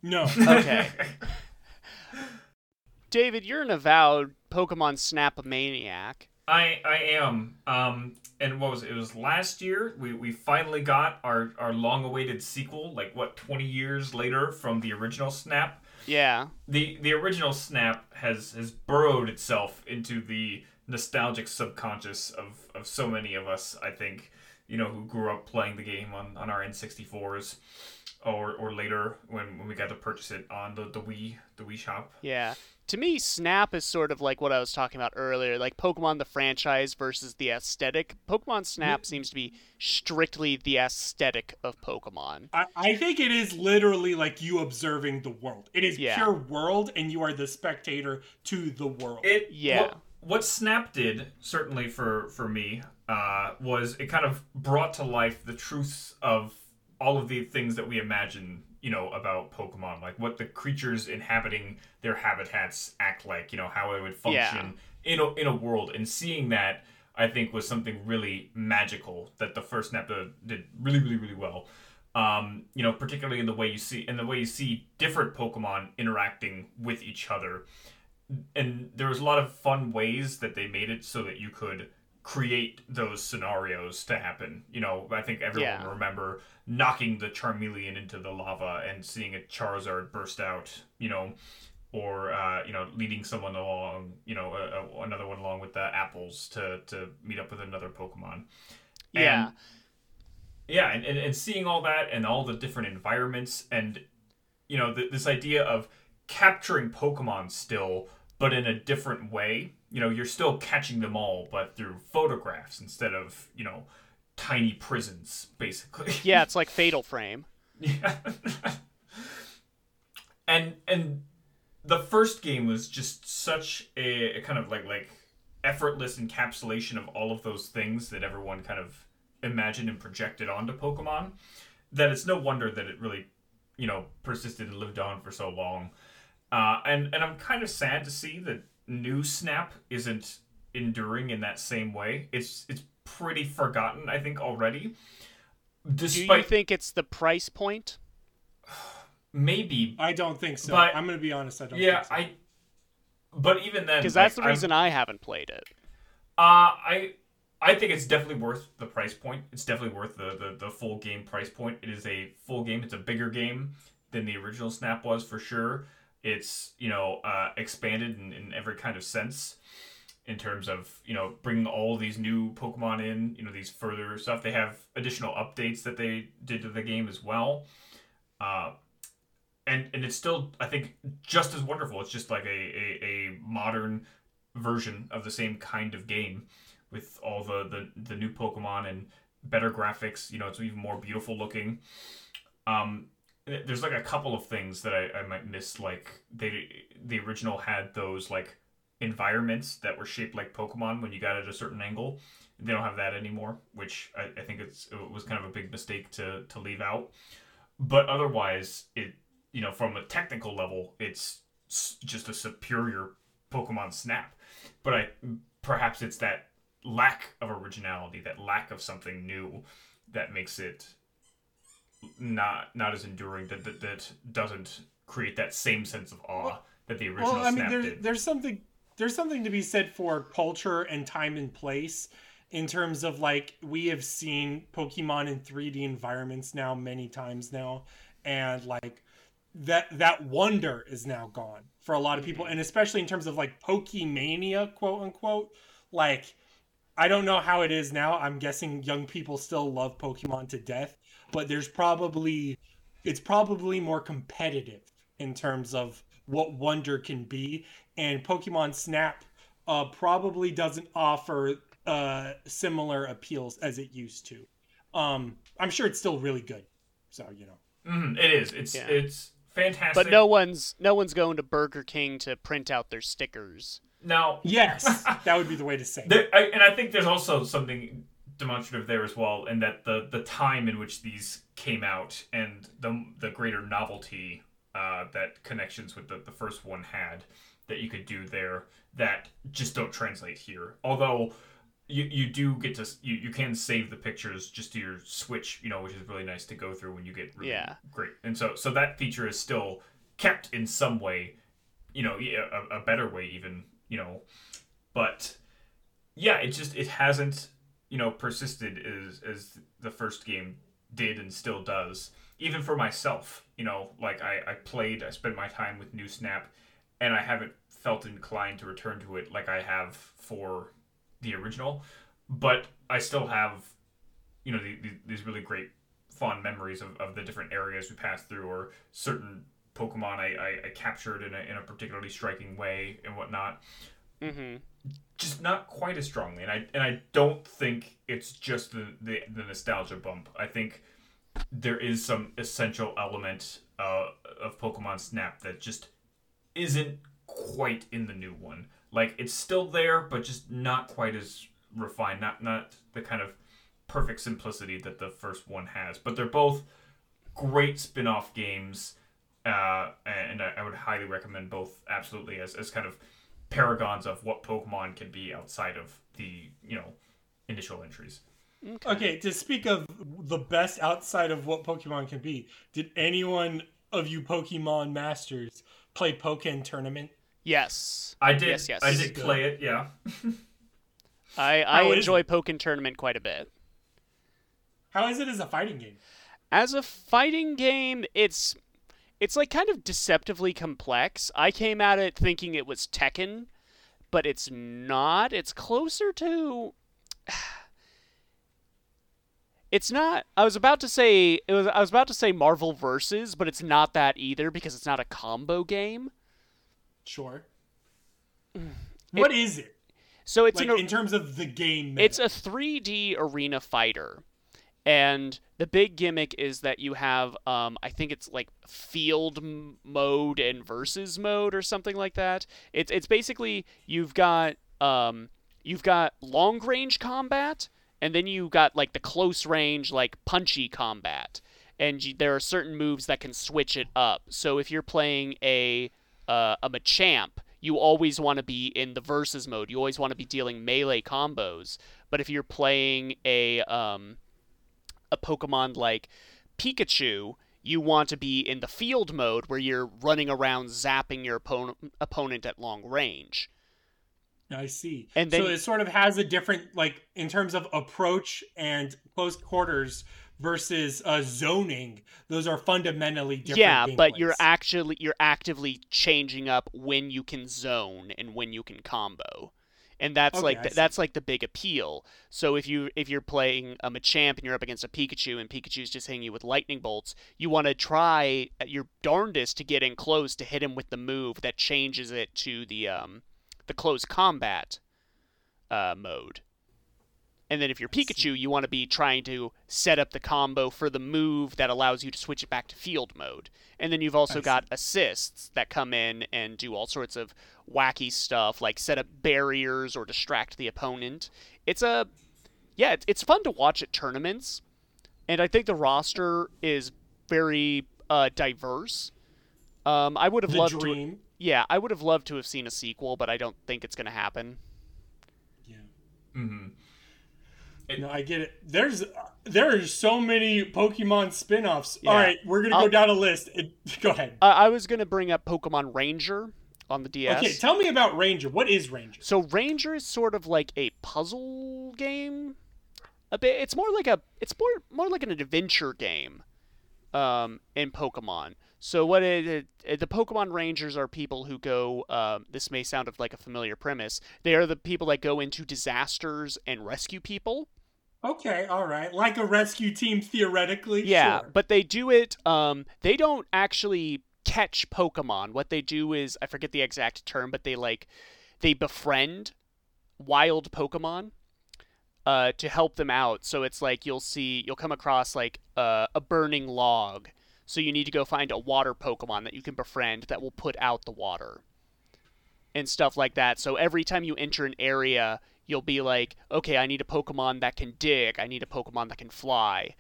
No. Okay. David, you're an avowed Pokemon Snap maniac. I I am. Um, and what was it? It was last year. We we finally got our our long awaited sequel. Like what, twenty years later from the original Snap. Yeah. The the original Snap has has burrowed itself into the nostalgic subconscious of of so many of us. I think you know who grew up playing the game on on our N64s. Or, or later when, when we got to purchase it on the, the Wii the Wii shop. Yeah. To me, Snap is sort of like what I was talking about earlier, like Pokemon the franchise versus the aesthetic. Pokemon Snap seems to be strictly the aesthetic of Pokemon. I, I think it is literally like you observing the world. It is Yeah. pure world, and you are the spectator to the world. It Yeah. What, what Snap did, certainly for for me, uh, was it kind of brought to life the truths of all of the things that we imagine, you know, about Pokemon, like what the creatures inhabiting their habitats act like, you know, how it would function in a in a world, and seeing that. I think was something really magical that the first did- did really, really, really well. Um, you know, particularly in the way you see in the way you see different Pokemon interacting with each other and there was a lot of fun ways that they made it so that you could create those scenarios to happen. You know, I think everyone Yeah. will remember knocking the Charmeleon into the lava and seeing a Charizard burst out. You know, or uh, you know, leading someone along. You know, a, a, another one along with the apples to to meet up with another Pokemon. Yeah. And, yeah, and, and, and seeing all that and all the different environments and you know th- this idea of capturing Pokemon still, but in a different way. You know, you're still catching them all, but through photographs instead of you know tiny prisons, basically. Yeah, it's like Fatal Frame. Yeah. and and the first game was just such a, a kind of like like effortless encapsulation of all of those things that everyone kind of imagined and projected onto Pokemon that it's no wonder that it really, you know, persisted and lived on for so long. Uh, and and I'm kind of sad to see that new Snap isn't enduring in that same way. It's it's pretty forgotten, I think, already. Despite... Do you think it's the price point? Maybe. I don't think so. But, I'm going to be honest. I don't. Yeah, so. I. But even then, because that's like, the reason I'm, I have not played it. Uh, I I think it's definitely worth the price point. It's definitely worth the, the, the full game price point. It is a full game. It's a bigger game than the original Snap was for sure. It's you know uh, expanded in, in every kind of sense in terms of you know bringing all these new Pokemon in. You know these further stuff. They have additional updates that they did to the game as well. Uh, and and it's still I think just as wonderful. It's just like a, a, a modern version of the same kind of game with all the, the the new Pokemon and better graphics. You know, it's even more beautiful looking. Um, Eh, there's like a couple of things that I, I might miss. Like they the original had those like environments that were shaped like Pokemon when you got at a certain angle. They don't have that anymore, which I, I think it's it was kind of a big mistake to to leave out. But otherwise, it you know, from a technical level, it's just a superior Pokemon Snap. But I perhaps it's that lack of originality, that lack of something new, that makes it not not as enduring. That that, that doesn't create that same sense of awe well, that the original well, I mean, there's, there's something there's something to be said for culture and time and place in terms of like we have seen Pokemon in 3D environments now many times now, and like that that wonder is now gone for a lot of people mm-hmm. and especially in terms of like pokemania quote unquote like i don't know how it is now i'm guessing young people still love pokemon to death but there's probably it's probably more competitive in terms of what wonder can be and pokemon snap uh, probably doesn't offer uh, similar appeals as it used to um, i'm sure it's still really good so you know mm, it is it's yeah. it's fantastic. But no one's no one's going to Burger King to print out their stickers. Now, yes, that would be the way to say. There, I, and I think there's also something demonstrative there as well, in that the the time in which these came out and the the greater novelty uh, that connections with the the first one had that you could do there that just don't translate here. Although you you do get to you, you can save the pictures just to your switch you know which is really nice to go through when you get really yeah. great. And so so that feature is still kept in some way you know a, a better way even you know. But yeah it just it hasn't you know persisted as as the first game did and still does even for myself you know like i i played i spent my time with new snap and i haven't felt inclined to return to it like i have for the original, but I still have, you know, the, the, these really great fond memories of, of the different areas we passed through or certain Pokemon I, I, I captured in a, in a particularly striking way and whatnot. Mm-hmm. Just not quite as strongly, and I and I don't think it's just the, the, the nostalgia bump. I think there is some essential element uh, of Pokemon Snap that just isn't quite in the new one. Like it's still there, but just not quite as refined. Not not the kind of perfect simplicity that the first one has. But they're both great spin-off games, uh, and I, I would highly recommend both. Absolutely, as as kind of paragons of what Pokemon can be outside of the you know initial entries. Okay. okay, to speak of the best outside of what Pokemon can be, did anyone of you Pokemon masters play Pokken Tournament? Yes. I did. Yes, yes. I did play it. Yeah. I I enjoy it? Pokken Tournament quite a bit. How is it as a fighting game? As a fighting game, it's it's like kind of deceptively complex. I came at it thinking it was Tekken, but it's not. It's closer to It's not I was about to say it was I was about to say Marvel Versus, but it's not that either because it's not a combo game. Sure. Mm. What it, it? So it's like, an, in terms of the game. It's a 3D arena fighter, And the big gimmick is that you have, um, I think it's like field mode and versus mode or something like that. It's it's basically you've got um, you've got long range combat, and then you got like the close range like punchy combat, and you, there are certain moves that can switch it up. So if you're playing a uh, a Machamp, you always want to be in the versus mode. You always want to be dealing melee combos. But if you're playing a um, a Pokemon like Pikachu, you want to be in the field mode where you're running around zapping your opponent opponent at long range. I see. And then- so it sort of has a different, like, in terms of approach and close quarters versus uh, zoning. Those are fundamentally different. yeah, but you're actually you're actively changing up when you can zone and when you can combo. And that's Okay, like the, that's like the big appeal. So if you if you're playing a Machamp and you're up against a Pikachu and Pikachu's just hitting you with lightning bolts, you want to try at your darndest to get in close to hit him with the move that changes it to the um the close combat uh, mode. And then if you're Pikachu, you want to be trying to set up the combo for the move that allows you to switch it back to field mode. And then you've also got assists that come in and do all sorts of wacky stuff like set up barriers or distract the opponent. It's a yeah, it's, it's fun to watch at tournaments. And I think the roster is very uh, diverse. Um, I would have the loved to yeah, I would have loved to have seen a sequel, but I don't think it's going to happen. Yeah. Mm-hmm. It- No, I get it. There's there are so many Pokemon spin-offs. Yeah. All right, we're gonna I'll- go down a list. It, go ahead. Uh, I was going to bring up Pokemon Ranger on the DS. Okay, tell me about Ranger. What is Ranger? So Ranger is sort of like a puzzle game. A bit. It's more like a. It's more more like an adventure game. Um, in Pokemon. So what it, it the Pokemon Rangers are people who go. Um, this may sound of like a familiar premise. They are the people that go into disasters and rescue people. Okay, all right, like a rescue team theoretically. Yeah, sure. but they do it. Um, they don't actually catch Pokemon. What they do is I forget the exact term, but they like they befriend wild Pokemon uh, to help them out. So it's like you'll see you'll come across like uh, a burning log. So you need to go find a water Pokemon that you can befriend that will put out the water and stuff like that. So every time you enter an area, you'll be like, okay, I need a Pokemon that can dig. I need a Pokemon that can fly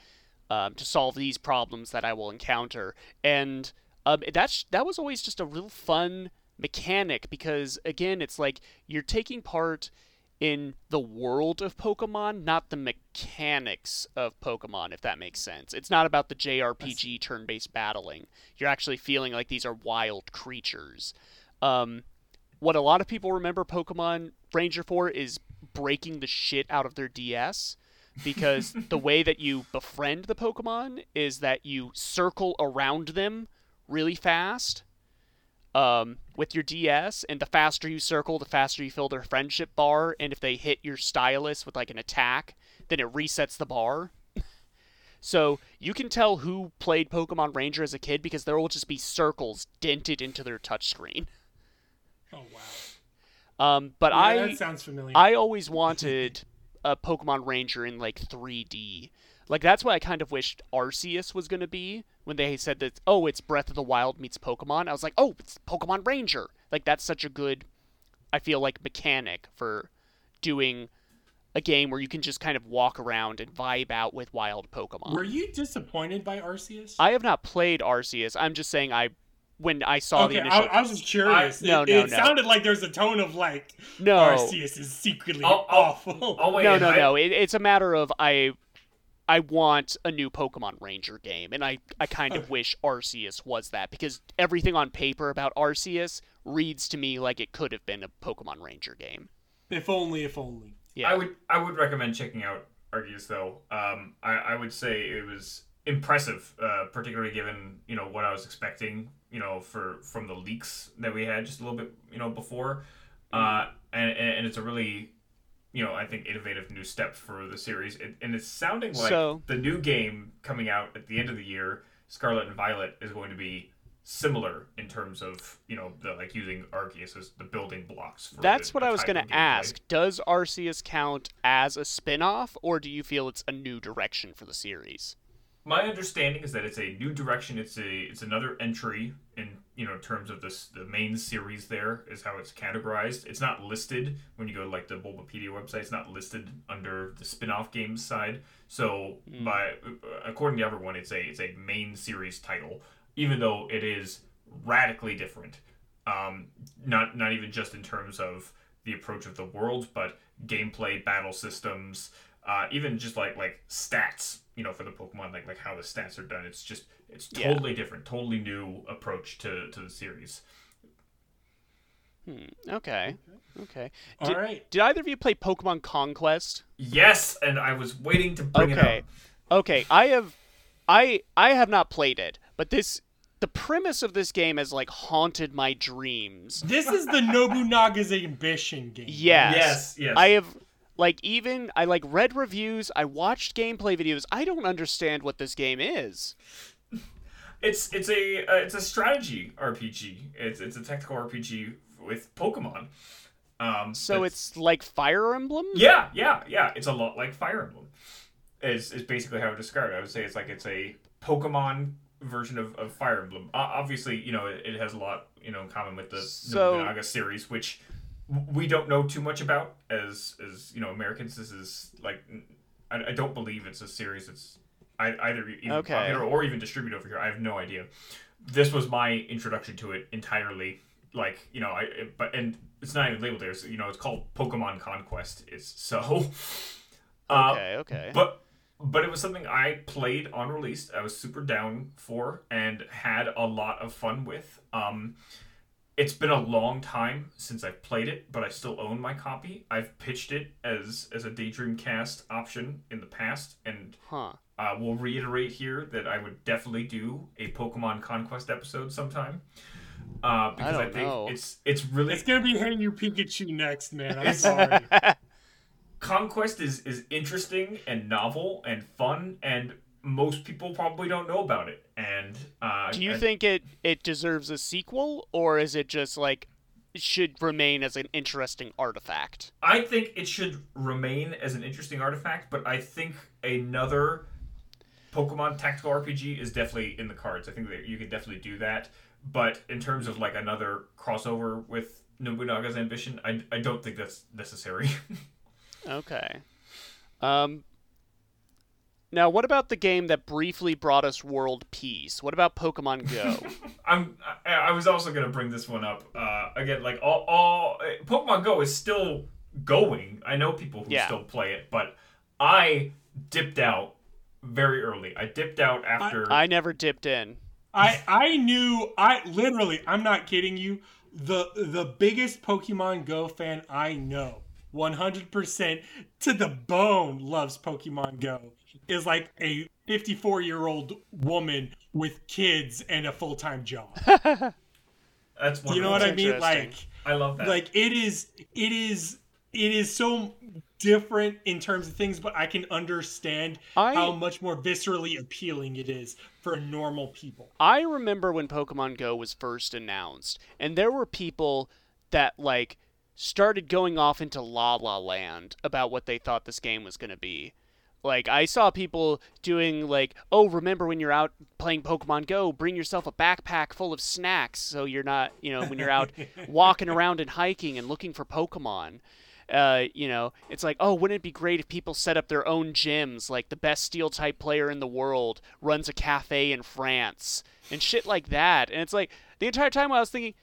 um, to solve these problems that I will encounter. And um, that's that was always just a real fun mechanic because again, it's like you're taking part in the world of Pokemon, not the mechanics of Pokemon, if that makes sense. It's not about the JRPG turn based battling. You're actually feeling like these are wild creatures. Um, what a lot of people remember Pokemon Ranger for is breaking the shit out of their DS because the way that you befriend the Pokemon is that you circle around them really fast um, with your DS, and the faster you circle, the faster you fill their friendship bar, and if they hit your stylus with like an attack, then it resets the bar. So you can tell who played Pokemon Ranger as a kid because there will just be circles dented into their touchscreen. oh wow, Um, but Yeah, I that sounds familiar. I always wanted a Pokemon Ranger in like 3D. Like that's what I kind of wished Arceus was gonna be when they said that. Oh, it's Breath of the Wild meets Pokemon. I was like, oh, it's Pokemon Ranger. Like that's such a good, I feel like mechanic for doing a game where you can just kind of walk around and vibe out with wild Pokemon. Were you disappointed by Arceus? I have not played Arceus. I'm just saying I when I saw okay, the initial. I, I was just curious. I- no, it, no, it no. sounded like there's a tone of like no, Arceus is secretly I'll- I'll- awful. Oh, I'll weigh no, in. no, I- no. It, it's a matter of I, I want a new Pokemon Ranger game, and I, I kind of wish Arceus was that because everything on paper about Arceus reads to me like it could have been a Pokemon Ranger game. if only, if only. Yeah. I would I would recommend checking out Arceus though. Um, I, I would say it was impressive, uh, particularly given you know what I was expecting. You know, for from the leaks that we had just a little bit you know before, uh, and and it's a really you know I think innovative new step for the series, it, and it's sounding like So- the new game coming out at the end of the year, Scarlet and Violet, is going to be similar in terms of you know the like using Arceus as the building blocks. For That's the, what the I was going to ask. Does Arceus count as a spin-off or do you feel it's a new direction for the series? My understanding is that it's a new direction. It's a it's another entry in you know terms of this the main series. There is how it's categorized. It's not listed when you go to like the Bulbapedia website. It's not listed under the spin-off games side. So by according to everyone, it's a it's a main series title, even though it is radically different. Um, not not even just in terms of the approach of the world, but gameplay, battle systems, uh, even just like like stats. You know, for the Pokemon, like like how the stats are done. It's just it's Yeah. totally different, totally new approach to to the series. Okay. Okay. All Did, right. did either of you play Pokemon Conquest? Yes, and I was waiting to bring okay. it up. Okay, I have I I have not played it, but this the premise of this game has like haunted my dreams. This is the Nobunaga's ambition game. Yes. Yes, yes. I have like even I like read reviews, I watched gameplay videos. I don't understand what this game is. It's it's a uh, it's a strategy RPG. It's it's a tactical RPG with Pokemon. Um, So it's like Fire Emblem? Yeah, yeah, yeah. It's a lot like Fire Emblem. Is is basically how I would describe it. I would say it's like it's a Pokemon version of, of Fire Emblem. Uh, obviously, you know, it, it has a lot, you know, in common with the So- Nobunaga series, which we don't know too much about as as you know Americans. This is like I, I don't believe it's a series that's I, either even Okay. popular or even distributed over here. I have no idea. This was my introduction to it entirely. Like you know, I it, but and it's not even labeled there. So, you know, it's called Pokemon Conquest. It's so. Uh, Okay, okay. but but it was something I played on release. I was super down for and had a lot of fun with. Um, it's been a long time since I've played it, but I still own my copy. I've pitched it as as a Daydream Cast option in the past, and huh. uh, will reiterate here that I would definitely do a Pokemon Conquest episode sometime. Uh, because I, don't think know. it's it's really It's gonna be Hey You Pikachu next, man. I'm sorry. Conquest is is interesting and novel and fun, and most people probably don't know about it. And uh, Do you and think it it deserves a sequel or is it just like should remain as an interesting artifact? I think it should remain as an interesting artifact, but I think another Pokemon tactical RPG is definitely in the cards. I think that you could definitely do that. But in terms of like another crossover with Nobunaga's ambition, I, I don't think that's necessary. Okay. Um Now, what about the game that briefly brought us world peace? What about Pokemon Go? I'm I, I was also gonna bring this one up uh, again. Like all all uh, Pokemon Go is still going. I know people who Yeah. still play it, but I dipped out very early. I dipped out after. I never dipped in. I I knew I literally I'm not kidding you the the biggest Pokemon Go fan I know 100% to the bone loves Pokemon Go is like a 54 year old woman with kids and a full time job. that's Do you know what I mean? Like I love that. like it is it is it is so different in terms of things but i can understand I- how much more viscerally appealing it is for normal people I remember when Pokemon Go was first announced, and there were people that like started going off into La La Land about what they thought this game was going to be. Like I saw people doing like, "Oh, remember when you're out playing Pokemon Go, bring yourself a backpack full of snacks so you're not, you know, when you're out walking around and hiking and looking for Pokemon." Uh, you know, it's like, oh, wouldn't it be great if people set up their own gyms? Like the best steel type player in the world runs a cafe in France and shit like that. And it's like the entire time I was thinking,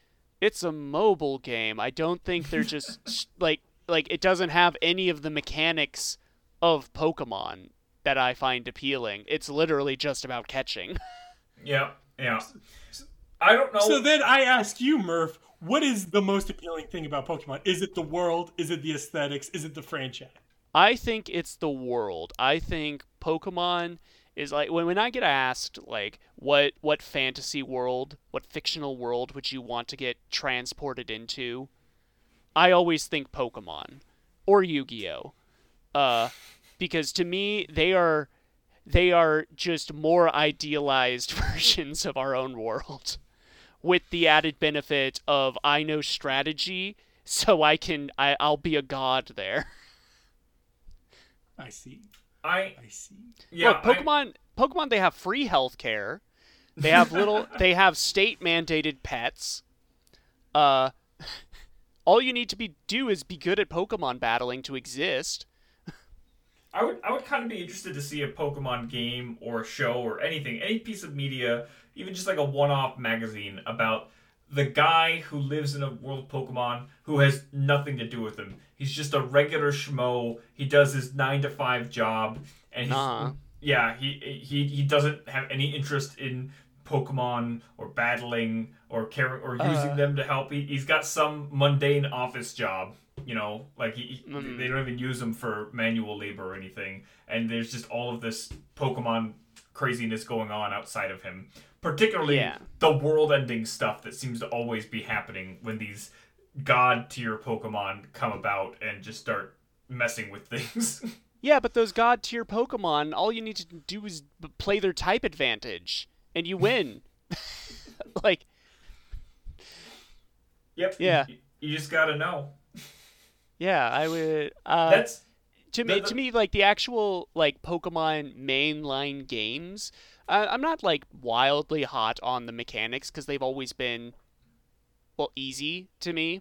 it's a mobile game. I don't think they're just like like it doesn't have any of the mechanics of Pokemon that I find appealing. It's literally just about catching. yeah, yeah. I don't know. so then i ask you murph what is the most appealing thing about pokemon is it the world is it the aesthetics is it the franchise I think it's the world. I think Pokemon is like when when I get asked like what what fantasy world, what fictional world would you want to get transported into? I always think Pokemon or Yu-Gi-Oh. Uh because to me they are they are just more idealized versions of our own world. with the added benefit of I know strategy, so I can I, I'll be a god there. I see. I I see. yeah. Look, Pokemon Pokemon they have free healthcare. They have little they have state mandated pets. Uh all you need to be do is be good at Pokemon battling to exist. I would I would kind of be interested to see a Pokemon game or a show or anything, any piece of media, even just like a one-off magazine about the guy who lives in a world of Pokemon who has nothing to do with them. He's just a regular schmo. He does his nine to five job, and he's Nah. yeah he he he doesn't have any interest in Pokemon or battling or caring or using Uh. them to help. He, he's got some mundane office job. You know, like he, Mm. they don't even use them for manual labor or anything. And there's just all of this Pokemon craziness going on outside of him. Particularly Yeah. the world-ending stuff that seems to always be happening when these god tier Pokemon come about and just start messing with things. Yeah, but those god tier Pokemon, all you need to do is play their type advantage and you win. like yep. Yeah. You, you just gotta know. Yeah, I would uh That's to me the- the- to me like the actual like pokemon mainline games uh, i'm not like wildly hot on the mechanics because they've always been well easy to me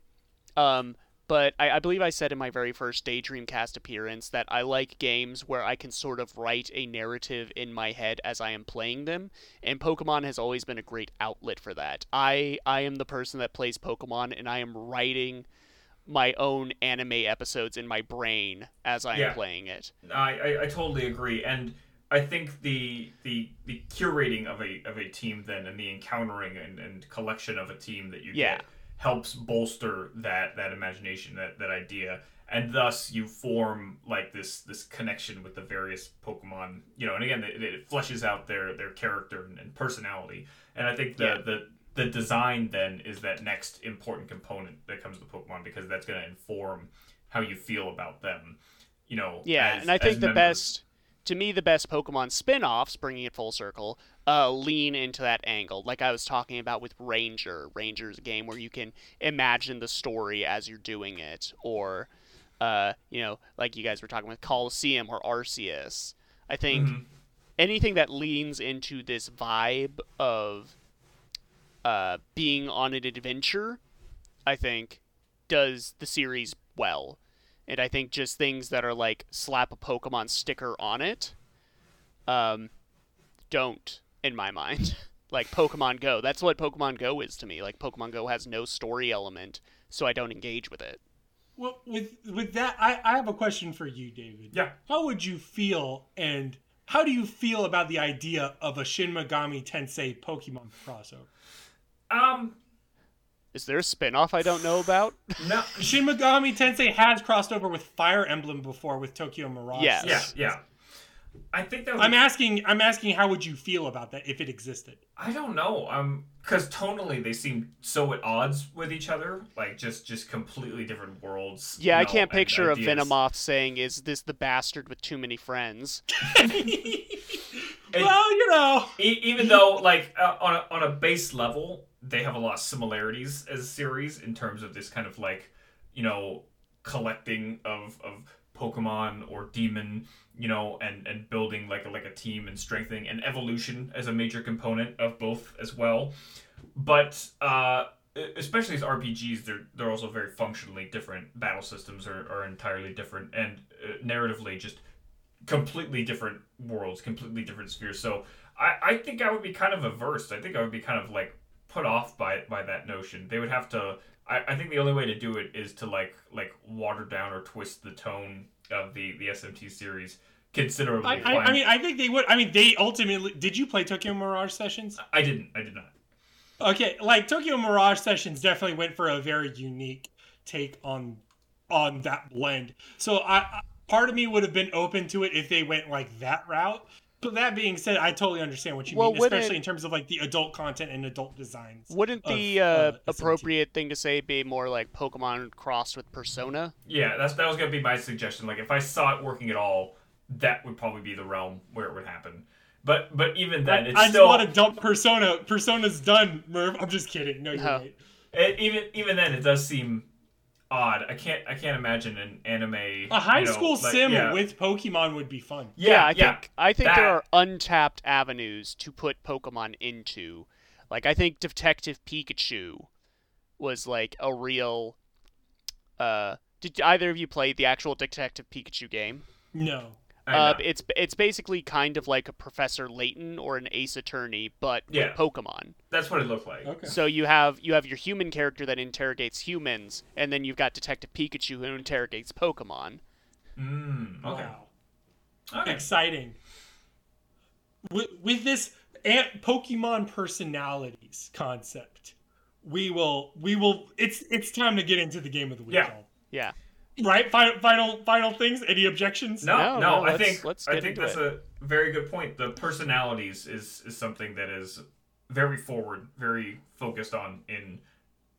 um but I, I believe I said in my very first Daydream Cast appearance that I like games where I can sort of write a narrative in my head as I am playing them, and Pokemon has always been a great outlet for that. I I am the person that plays Pokemon, and I am writing my own anime episodes in my brain as I am Yeah. playing it. I, I, I totally agree, and I think the the the curating of a of a team then and the encountering and, and collection of a team that you Yeah. get helps bolster that that imagination that that idea and thus you form like this this connection with the various pokemon you know and again it, it fleshes out their their character and, and personality and i think the Yeah. the the design then is that next important component that comes with pokemon because that's going to inform how you feel about them you know Yeah, as- and I think the members. best, to me, the best Pokemon spin offs, bringing it full circle, uh, lean into that angle. Like I was talking about with Ranger. Ranger is a game where you can imagine the story as you're doing it, or, uh, you know, like you guys were talking with Colosseum or Arceus. I think Mhm. anything that leans into this vibe of uh, being on an adventure, I think, does the series well. And I think just things that are like slap a Pokemon sticker on it, um, don't in my mind. like Pokemon Go, that's what Pokemon Go is to me. Like Pokemon Go has no story element, so I don't engage with it. Well, with with that, I, I have a question for you, David. Yeah. How would you feel, and how do you feel about the idea of a Shin Megami Tensei Pokemon crossover? Um Is there a spin-off I don't know about? no Shin Megami Tensei has crossed over with Fire Emblem before with Tokyo Mirage. Yes. yeah yeah i think that would I'm asking. I'm asking. How would you feel about that if it existed? I don't know. Um, because tonally they seem so at odds with each other, like just just completely different worlds. Yeah, you I know, can't and picture a. Venomoth saying, "Is this the bastard with too many friends?" Well, you know. e- even though, like, uh, on a, on a base level, they have a lot of similarities as series in terms of this kind of like, you know, collecting of of Pokemon or Demon, you know, and and building like a, like a team and strengthening and evolution as a major component of both as well. But uh, especially as RPGs, they're they're also very functionally different. Battle systems are, are entirely different, and uh, narratively just completely different worlds, completely different spheres. So I, I think I would be kind of averse. I think I would be kind of like put off by by that notion. They would have to. I, I think the only way to do it is to like like water down or twist the tone of the the SMT series considerably. I, I, I mean, I think they would. I mean, they ultimately. Did you play Tokyo Mirage Sessions? I didn't. I did not. Okay, like Tokyo Mirage Sessions definitely went for a very unique take on on that blend. So I, I part of me would have been open to it if they went like that route. But that being said, I totally understand what you Well, mean, especially in terms of like the adult content and adult designs. Wouldn't of, the uh, uh, appropriate thing to say be more like Pokemon crossed with Persona? Yeah, that's that was gonna be my suggestion. Like if I saw it working at all, that would probably be the realm where it would happen. But but even then, it's I just still want to dump Persona. Persona's done, Murph. I'm just kidding. No, you're Oh. right. it, even even then it does seem odd. I can't I can't imagine an anime A high you know, school like- sim yeah. with Pokemon would be fun. yeah I yeah. think I think that. there are untapped avenues to put Pokemon into. Like I think Detective Pikachu was like a real uh did either of you play the actual Detective Pikachu game? No. I Uh, it's it's basically kind of like a Professor Layton or an Ace Attorney, but Yeah. with Pokemon. That's what it looked like. Okay. So you have you have your human character that interrogates humans, and then you've got Detective Pikachu who interrogates Pokemon. Mm, okay. Wow. Okay. Exciting. With, with this ant Pokemon personalities concept, we will we will. It's it's time to get into the game of the week. Yeah. Paul. Yeah. Right. Final final final things. Any objections? No, No, no, no, I think let's I think into that's a very good point. The personalities is is something that is very forward, very focused on in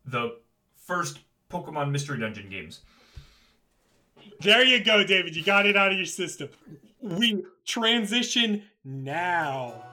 the first Pokemon Mystery Dungeon games. There you go, David. You got it out of your system. We transition now.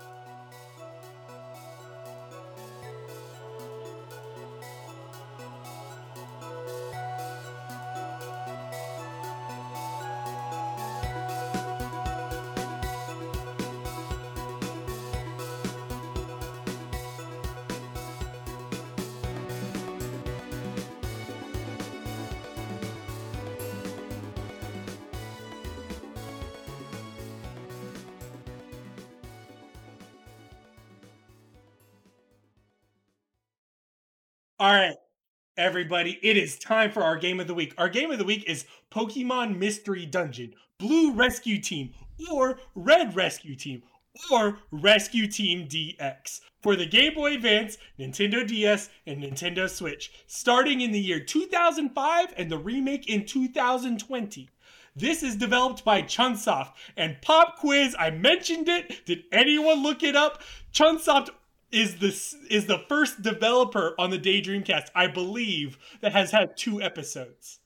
Everybody, it is time for our game of the week. Our game of the week is Pokemon Mystery Dungeon, Blue Rescue Team, or Red Rescue Team, or Rescue Team DX for the Game Boy Advance, Nintendo DS, and Nintendo Switch, starting in the year 2005 and the remake in 2020. This is developed by Chunsoft. And pop quiz, I mentioned it. Did anyone look it up? Chunsoft is this is the first developer on the Daydreamcast, I believe, that has had two episodes.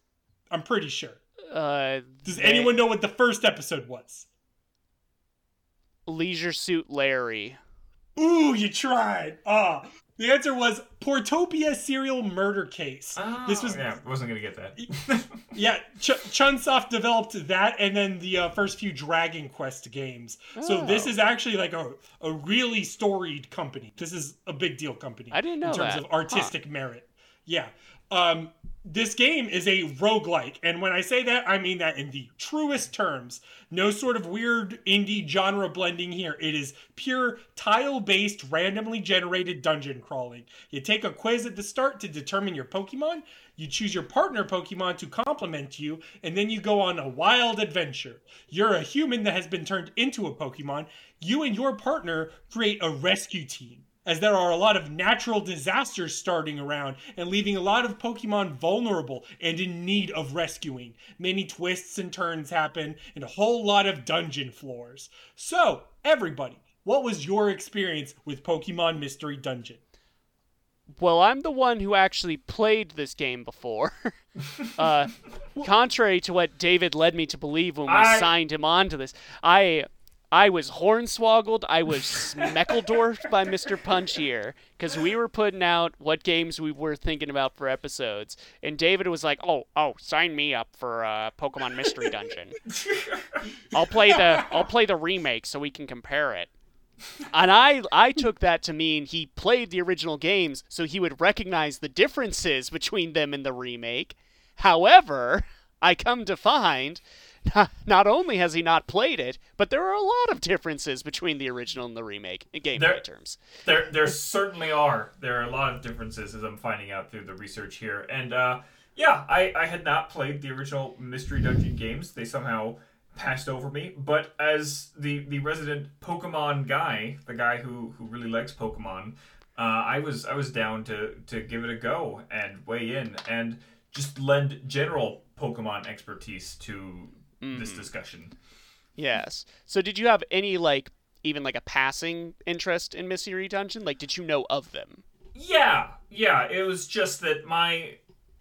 I'm pretty sure. Uh, Does they- anyone know what the first episode was? Leisure Suit Larry? Ooh, you tried. Ah, the answer was Portopia serial murder case. this was Oh, yeah, wasn't gonna get that. Yeah, Ch- Chunsoft developed that and then the uh, first few Dragon Quest games. So this Oh. is actually like a, a really storied company. This is a big deal company. I didn't know In terms that. of artistic merit. Yeah. Um, this game is a roguelike. And when I say that, I mean that in the truest terms. No sort of weird indie genre blending here. It is pure tile based, randomly generated dungeon crawling. You take a quiz at the start to determine your Pokemon. You choose your partner Pokemon to complement you, and then you go on a wild adventure. You're a human that has been turned into a Pokemon. You and your partner create a rescue team, as there are a lot of natural disasters starting around and leaving a lot of Pokemon vulnerable and in need of rescuing. Many twists and turns happen, and a whole lot of dungeon floors. So, everybody, what was your experience with Pokemon Mystery Dungeon? Well, I'm the one who actually played this game before. uh, contrary to what David led me to believe when we I- signed him on to this, I I was hornswoggled. I was smeckledorfed by Mr. Punch here because we were putting out what games we were thinking about for episodes, and David was like, "Oh, oh, sign me up for uh, Pokemon Mystery Dungeon. I'll play the I'll play the remake so we can compare it." And I I took that to mean he played the original games so he would recognize the differences between them and the remake. However, I come to find not, not only has he not played it, but there are a lot of differences between the original and the remake in gameplay There- terms. There, there certainly are. There are a lot of differences as I'm finding out through the research here. And uh, yeah, I, I had not played the original Mystery Dungeon games. They somehow passed over me. But as the, the resident Pokemon guy, the guy who, who really likes Pokemon, uh, I was I was down to, to give it a go and weigh in and just lend general Pokemon expertise to this discussion. Yes. So did you have any like even like a passing interest in Mystery Dungeon? Like did you know of them? Yeah, yeah. It was just that my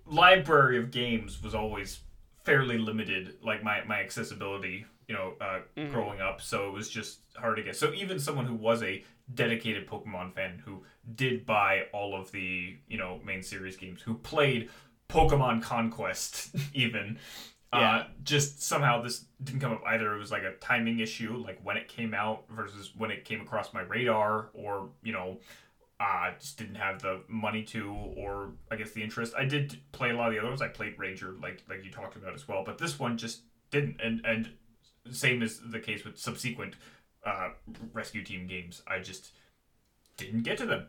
library of games was always fairly limited, like my my accessibility, you know, uh, Mhm. growing up. So it was just hard to get. So even someone who was a dedicated Pokemon fan who did buy all of the you know main series games, who played Pokemon Conquest, even. Yeah. Uh, just somehow this didn't come up either. It was like a timing issue, like when it came out versus when it came across my radar, or you know, uh, just didn't have the money to, or I guess the interest. I did play a lot of the other ones. I played Ranger, like like you talked about as well, but this one just didn't. And and same as the case with subsequent uh, rescue team games. I just didn't get to them.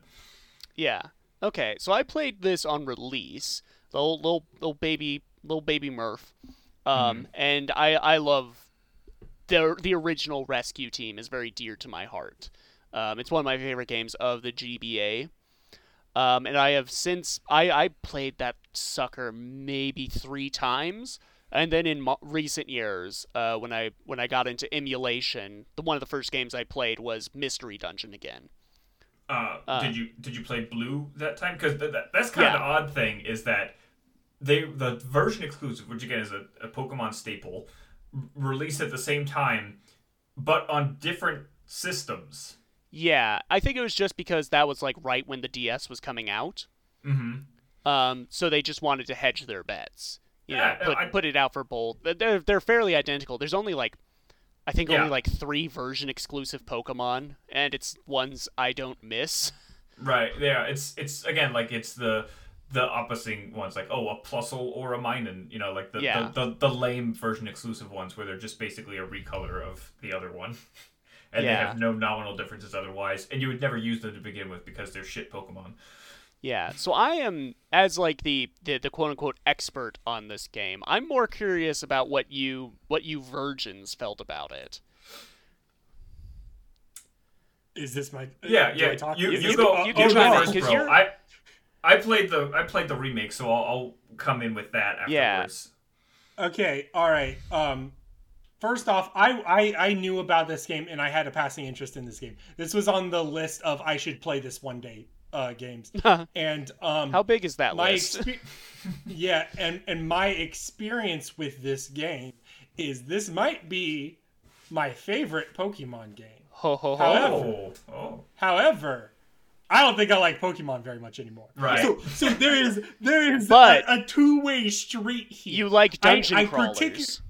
Yeah. Okay. So I played this on release, the little little, little baby little baby Murph, um, and I I love the the original Rescue Team is very dear to my heart. Um, it's one of my favorite games of the GBA. Um, and I have since I, I played that sucker maybe three times, and then in mo- recent years, uh, when I when I got into emulation, the one of the first games I played was Mystery Dungeon again. Uh, Uh, did you did you play Blue that time? Because th- that, that's kind of Yeah. the odd thing is that they the version exclusive, which again is a, a Pokemon staple, released at the same time, but on different systems. Yeah, I think it was just because that was like right when the DS was coming out. Mm-hmm. Um, so they just wanted to hedge their bets. You Yeah, know, put, I- put it out for both. They're they're fairly identical. There's only like, I think Yeah. only like three version exclusive Pokemon, and it's ones I don't miss. Right. Yeah. It's it's again like it's the the opposite ones like oh a Plusle or a Minun. You know like the, Yeah. the, the the lame version exclusive ones where they're just basically a recolor of the other one. And they have no nominal differences otherwise, and you would never use them to begin with because they're shit Pokemon. Yeah, so I am as like the, the the quote unquote expert on this game. I'm more curious about what you what you virgins felt about it. Is this my? Yeah, do I yeah. talk- You, is you, this- go. you you can go chime in, first, 'cause bro. you're- I I played the I played the remake, so I'll, I'll come in with that afterwards. Yeah. afterwards. Okay, all right. Um, first off, I, I I knew about this game and I had a passing interest in this game. This was on the list of I should play this one day uh, games, and um, How big is that my list? expe- yeah, and and my experience with this game is this might be my favorite Pokemon game. Ho ho ho. However- Oh, oh, However, I don't think I like Pokemon very much anymore. Right. So so there is there is But- a, a two way street here. You like dungeon I crawlers. particu-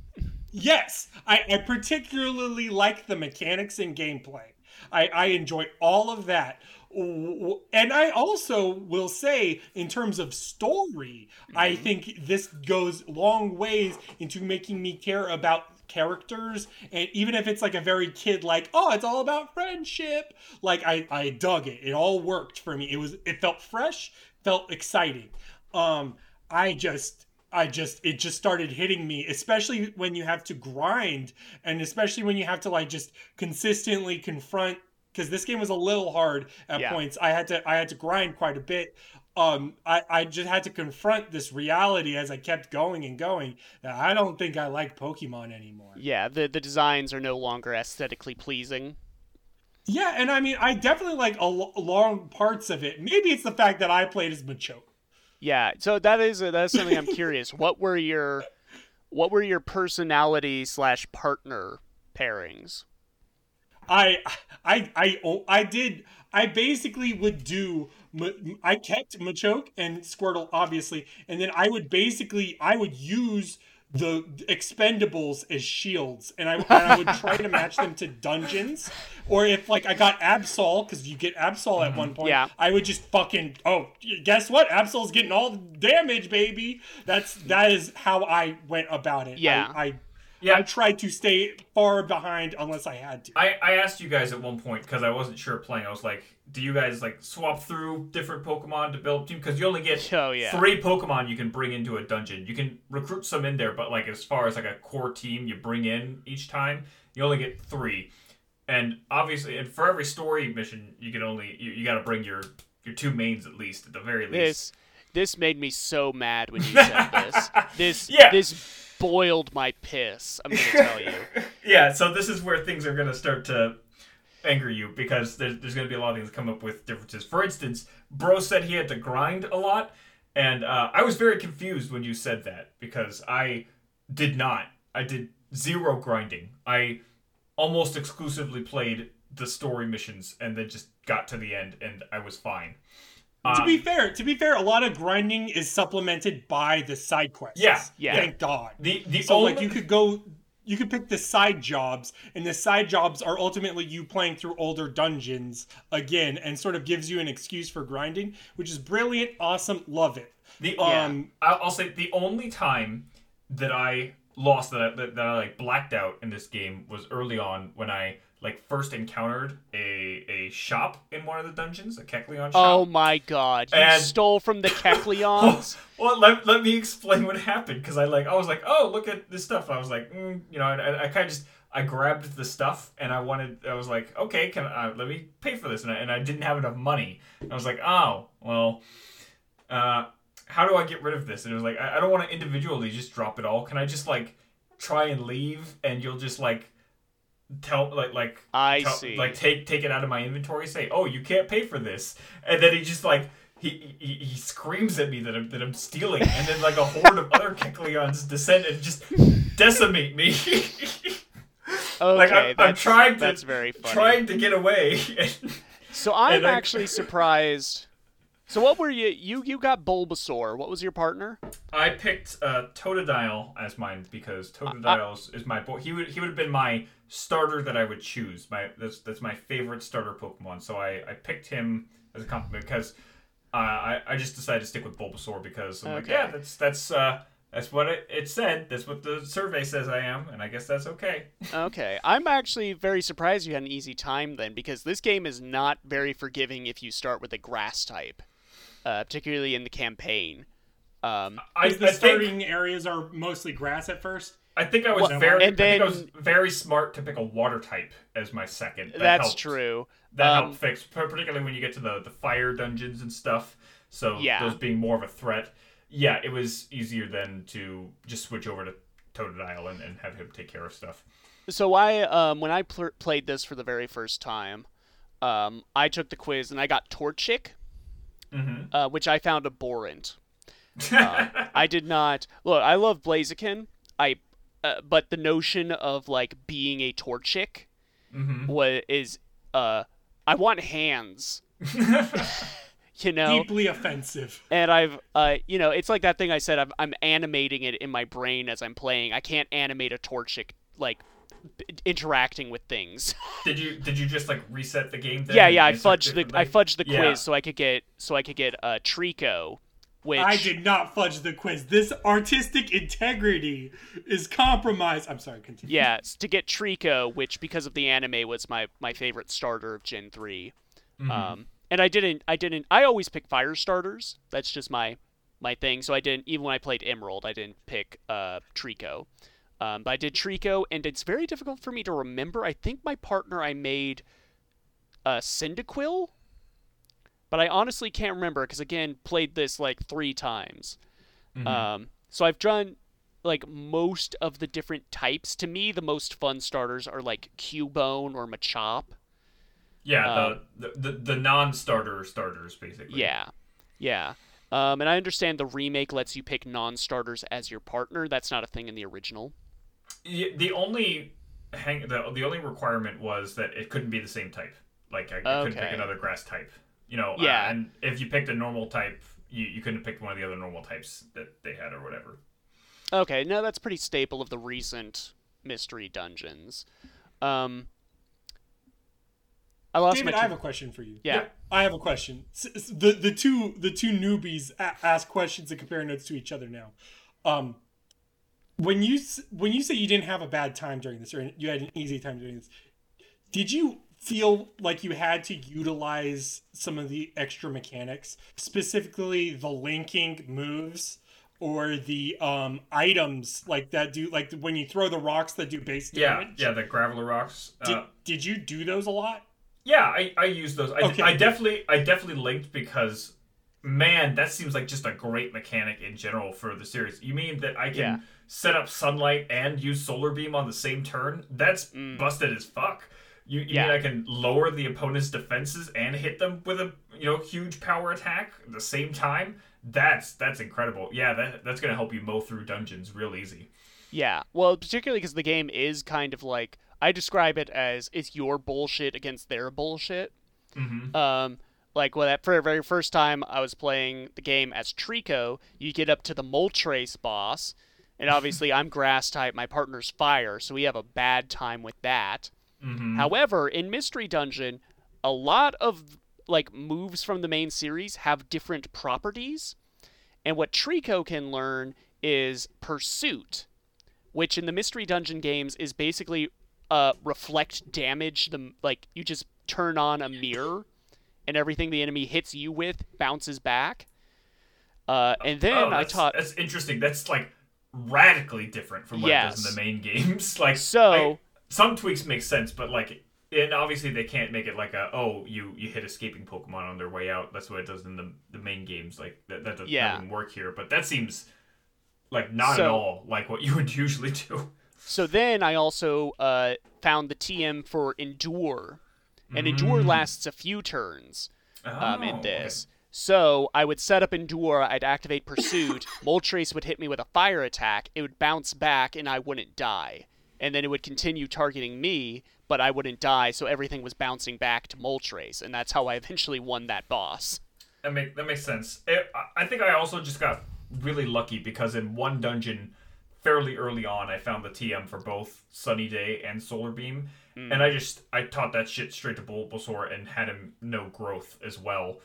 Yes, I, I particularly like the mechanics and gameplay. I, I enjoy all of that. W- w- And I also will say, in terms of story, I mm-hmm. think this goes long ways into making me care about characters. And even if it's like a very kid, like, oh, it's all about friendship, like I, I dug it. It all worked for me. It was it felt fresh, felt exciting. Um, I just I just it just started hitting me, especially when you have to grind and especially when you have to like just consistently confront because this game was a little hard at Yeah. points. I had to I had to grind quite a bit. Um, I, I just had to confront this reality as I kept going and going that I don't think I like Pokemon anymore. Yeah, the the designs are no longer aesthetically pleasing. Yeah, and I mean I definitely like a long parts of it. Maybe it's the fact that I played as Machoke. Yeah, so that is that is something I'm curious. What were your what were your personality slash partner pairings? I I I oh, I did I basically would do I kept Machoke and Squirtle obviously and then I would basically I would use the expendables as shields and I, and I would try to match them to dungeons or if like I got Absol because you get Absol at mm-hmm. one point Yeah. I would just fucking oh guess what Absol's getting all the damage baby that's that is how I went about it Yeah. I, I Yeah. I tried to stay far behind unless I had to. I, I asked you guys at one point because I wasn't sure playing. I was like, do you guys like swap through different Pokemon to build team? Because you only get Oh, yeah. three Pokemon you can bring into a dungeon. You can recruit some in there, but like as far as like a core team you bring in each time, you only get three. And obviously, and for every story mission, you can only you, you got to bring your your two mains at least at the very least. This this made me so mad when you said this. This Yeah. this boiled my piss. I'm gonna tell you. yeah, so this is where things are to start to anger you because there's, there's to be a lot of things come up with differences. For instance, Bro said he had to grind a lot, and uh, I was very confused when you said that because I did not. I did zero grinding. I almost exclusively played the story missions and then just got to the end and I was fine. To be Um, fair, to be fair, a lot of grinding is supplemented by the side quests. Yeah, yeah. Thank God. the the So only like you could go you could pick the side jobs and the side jobs are ultimately you playing through older dungeons again and sort of gives you an excuse for grinding, which is brilliant, awesome, love it. the Um I'll, I'll say the only time that I lost that I, that, that I like blacked out in this game was early on when I like first encountered a a shop in one of the dungeons, a Kecleon shop. Oh my god. You And- stole from the Kecleons? well, let, let me explain what happened because I like I was like, oh, look at this stuff. I was like, mm, you know, and I, I kind of just I grabbed the stuff and I wanted. I was like, okay, can I, let me pay for this, and I, and I didn't have enough money. I was like, oh, well, uh, how do I get rid of this? And it was like, I, I don't want to individually just drop it all. Can I just like try and leave, and you'll just like tell like like I tell- see. like take take it out of my inventory say oh you can't pay for this and then he just like he, he, he screams at me that I'm, that I'm stealing, and then like a horde of other Kecleons descend and just decimate me. Okay, like I'm, I'm trying to that's very funny. trying to get away. So I'm and actually surprised. So what were you? You you got Bulbasaur. What was your partner? I picked uh, Totodile as mine because Totodile is, is my boy. He would he would have been my starter that I would choose. My that's that's my favorite starter Pokemon. So I, I picked him as a compliment because uh, I I just decided to stick with Bulbasaur because I'm like yeah that's that's uh that's what it, it said. That's what the survey says I am, and I guess that's okay. Okay, I'm actually very surprised you had an easy time then, because this game is not very forgiving if you start with a grass type, uh, particularly in the campaign. Um, I, the I think starting areas are mostly grass at first. I think I was Well, very and I think I was very smart to pick a water type as my second. That that's helped. true. that Um, help fix particularly when you get to the the fire dungeons and stuff so Yeah. those being more of a threat yeah it was easier than to just switch over to Totodile and, and have him take care of stuff So I, um, when I pl- played this for the very first time, um, I took the quiz and I got Torchic, mm-hmm. uh, which I found abhorrent. Uh, I did not look. I love Blaziken. I, uh, but the notion of like being a Torchic mm-hmm. was is uh, I want hands. you know, Deeply offensive. and I've uh, you know, it's like that thing I said. I'm, I'm animating it in my brain as I'm playing. I can't animate a Torchic like interacting with things. did you did you just like reset the game then yeah, yeah. I fudged the I fudged the Yeah. quiz so I could get so I could get uh, Treecko, which I did not fudge the quiz. This artistic integrity is compromised. I'm sorry, continue. yeah to get Treecko, which because of the anime was my my favorite starter of Gen 3 Mhm. Um, and I didn't I didn't I always pick fire starters. That's just my my thing. So I didn't even when I played Emerald, I didn't pick uh Treecko. Um, but I did Treecko, and it's very difficult for me to remember. I think my partner I made uh, Cyndaquil, but I honestly can't remember because again played this like three times. Mhm. Um, so I've done like most of the different types. To me, the most fun starters are like Cubone or Machop. yeah um, the, the the the non-starter starters basically Yeah, yeah. Um, and I understand the remake lets you pick non-starters as your partner. That's not a thing in the original. Yeah, the only hang the, the only requirement was that it couldn't be the same type. Like I, I couldn't pick another grass type. You know, uh, Yeah. and if you picked a normal type, you, you couldn't pick one of the other normal types that they had or whatever. Okay, no, that's pretty staple of the recent mystery dungeons. Um, I lost David, my. I have a question for you. yeah. Yep. I have a question. S- s- The the two the two newbies a- ask questions and compare notes to each other now. Um, when you when you say you didn't have a bad time during this or you had an easy time doing this, did you feel like you had to utilize some of the extra mechanics, specifically the linking moves or the um items like that do like when you throw the rocks that do base damage? yeah, yeah the graveler rocks. Did, Uh, did you do those a lot? yeah, I, I use those. I, Okay. I definitely I definitely linked because man, that seems like just a great mechanic in general for the series. You mean that I can Yeah. Set up sunlight and use solar beam on the same turn? That's Mm. busted as fuck. You, you Yeah. mean I can lower the opponent's defenses and hit them with a you know huge power attack at the same time? That's that's incredible. Yeah, that that's gonna help you mow through dungeons real easy. Yeah. Well, particularly because the game is kind of like I describe it as it's your bullshit against their bullshit. Mm-hmm. Um, like when that for the very first time I was playing the game as Treecko, you get up to the Moltres boss, and obviously I'm grass type, my partner's fire, so we have a bad time with that. Mm-hmm. However, in Mystery Dungeon, a lot of like moves from the main series have different properties, and what Treecko can learn is Pursuit, which in the Mystery Dungeon games is basically uh, reflect damage. The like you just turn on a mirror, and everything the enemy hits you with bounces back. Uh, and then oh, I taught That's interesting. That's like radically different from what it does in the main games. like So- I- some tweaks make sense, but like. And obviously they can't make it like a oh you you hit escaping Pokemon on their way out. That's what it does in the the main games. Like that that, that Yeah. doesn't work here. But that seems like not at all like what you would usually do. So then I also uh, found the TM for Endure, and Endure Mm. lasts a few turns um, Oh, in okay. this. So I would set up Endure, I'd activate Pursuit, Moltres would hit me with a fire attack, it would bounce back, and I wouldn't die. And then it would continue targeting me, but I wouldn't die, so everything was bouncing back to Moltres, and that's how I eventually won that boss. That make that makes sense. It, I- I think I also just got really lucky because in one dungeon, fairly early on, I found the TM for both Sunny Day and Solar Beam, Hmm. and I just I taught that shit straight to Bulbasaur and had him no growth as well,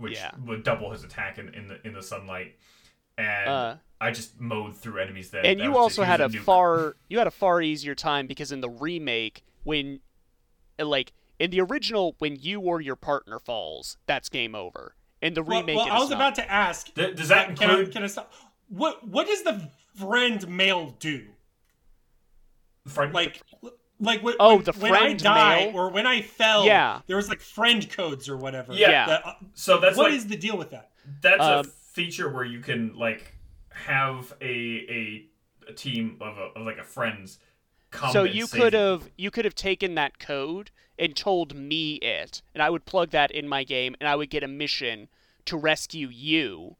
which Yeah. would double his attack in, in the in the sunlight, and Uh, I just mowed through enemies that. and that you also just had a using nuke. far you had a far easier time because in the remake when uh, like in the original when you or your partner falls that's game over in the remake well, it I was not. about to ask. Th- does that can I, include can I stop? What What does the friend mail do? friend? Like, like when, Oh, when, the when I friend died mail? or when I fell. Yeah. there was like friend codes or whatever. Yeah. Yeah. that- uh, so that's what like is the deal with that? That's a Um, feature where you can like have a a, a team of, a, of like a friends. Come so you could have you could have taken that code and told me it and i would plug that in my game and i would get a mission to rescue you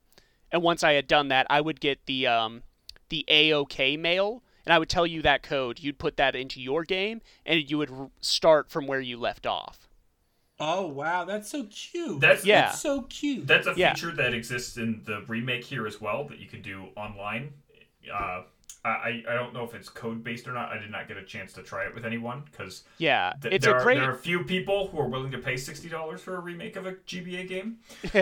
and once i had done that i would get the um the aok mail and i would tell you that code you'd put that into your game and you would start from where you left off Oh wow, that's so cute. That's Yeah. That's so cute. That's a Yeah. feature that exists in the remake here as well that you can do online. Uh, I I don't know if it's code based or not. I did not get a chance to try it with anyone because yeah th- it's there, a are, great there are a few people who are willing to pay sixty dollars for a remake of a GBA game.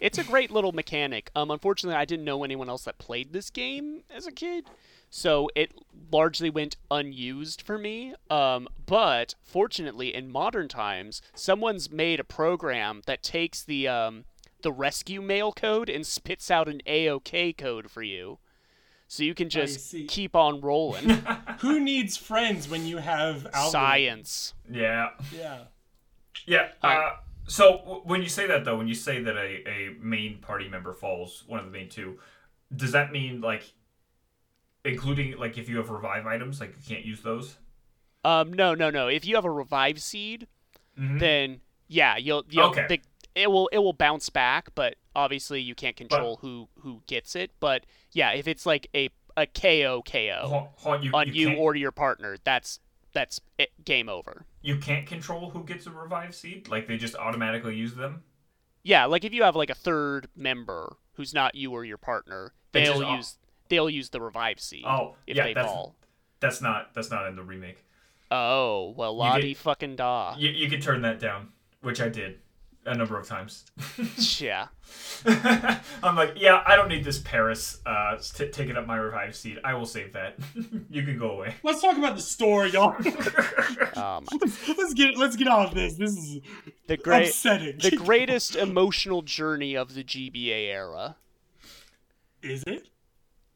it's a great little mechanic. Um, unfortunately, I didn't know anyone else that played this game as a kid, so it largely went unused for me. Um, but fortunately, in modern times, someone's made a program that takes the um, the rescue mail code and spits out an AOK code for you, so you can just keep on rolling. Who needs friends when you have algorithms? Science. Yeah, Yeah. yeah. Uh, so w- when you say that though, when you say that a, a main party member falls, one of the main two, does that mean like, including like if you have revive items, like you can't use those? Um, no, no, no. If you have a revive seed, Mhm. then yeah, you'll, you'll Okay. the, it will it will bounce back, but obviously you can't control who who gets it. But yeah, if it's like a a KO KO hold, you, on you you, or your partner, that's that's it, game over. You can't control who gets a revive seed. Like they just automatically use them. Yeah, like if you have like a third member who's not you or your partner, They they'll use they'll use the revive seed Oh, if yeah, they that's- fall. That's not that's not in the remake. Oh well, You Lottie get- fucking da. You, you can turn that down, which I did a number of times. Yeah. I'm like, yeah, I don't need this Paras uh, t- taking up my revive seed. I will save that. you can go away. Let's talk about the story, y'all. Um, let's get let's get off this. This is the great upsetting. the greatest emotional journey of the GBA era. is it?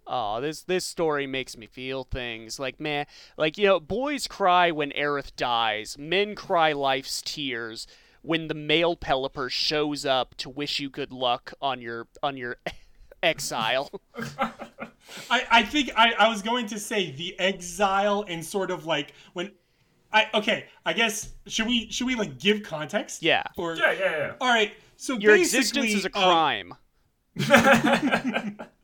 Oh, this this story makes me feel things like man, like you know, boys cry when Aerith dies, men cry life's tears when the mail Pelipper shows up to wish you good luck on your on your exile. I, I think I, I was going to say the exile and sort of like when I okay, I guess should we should we like give context? Yeah. Or Yeah, yeah, all right. So Your existence is a um, crime. yeah.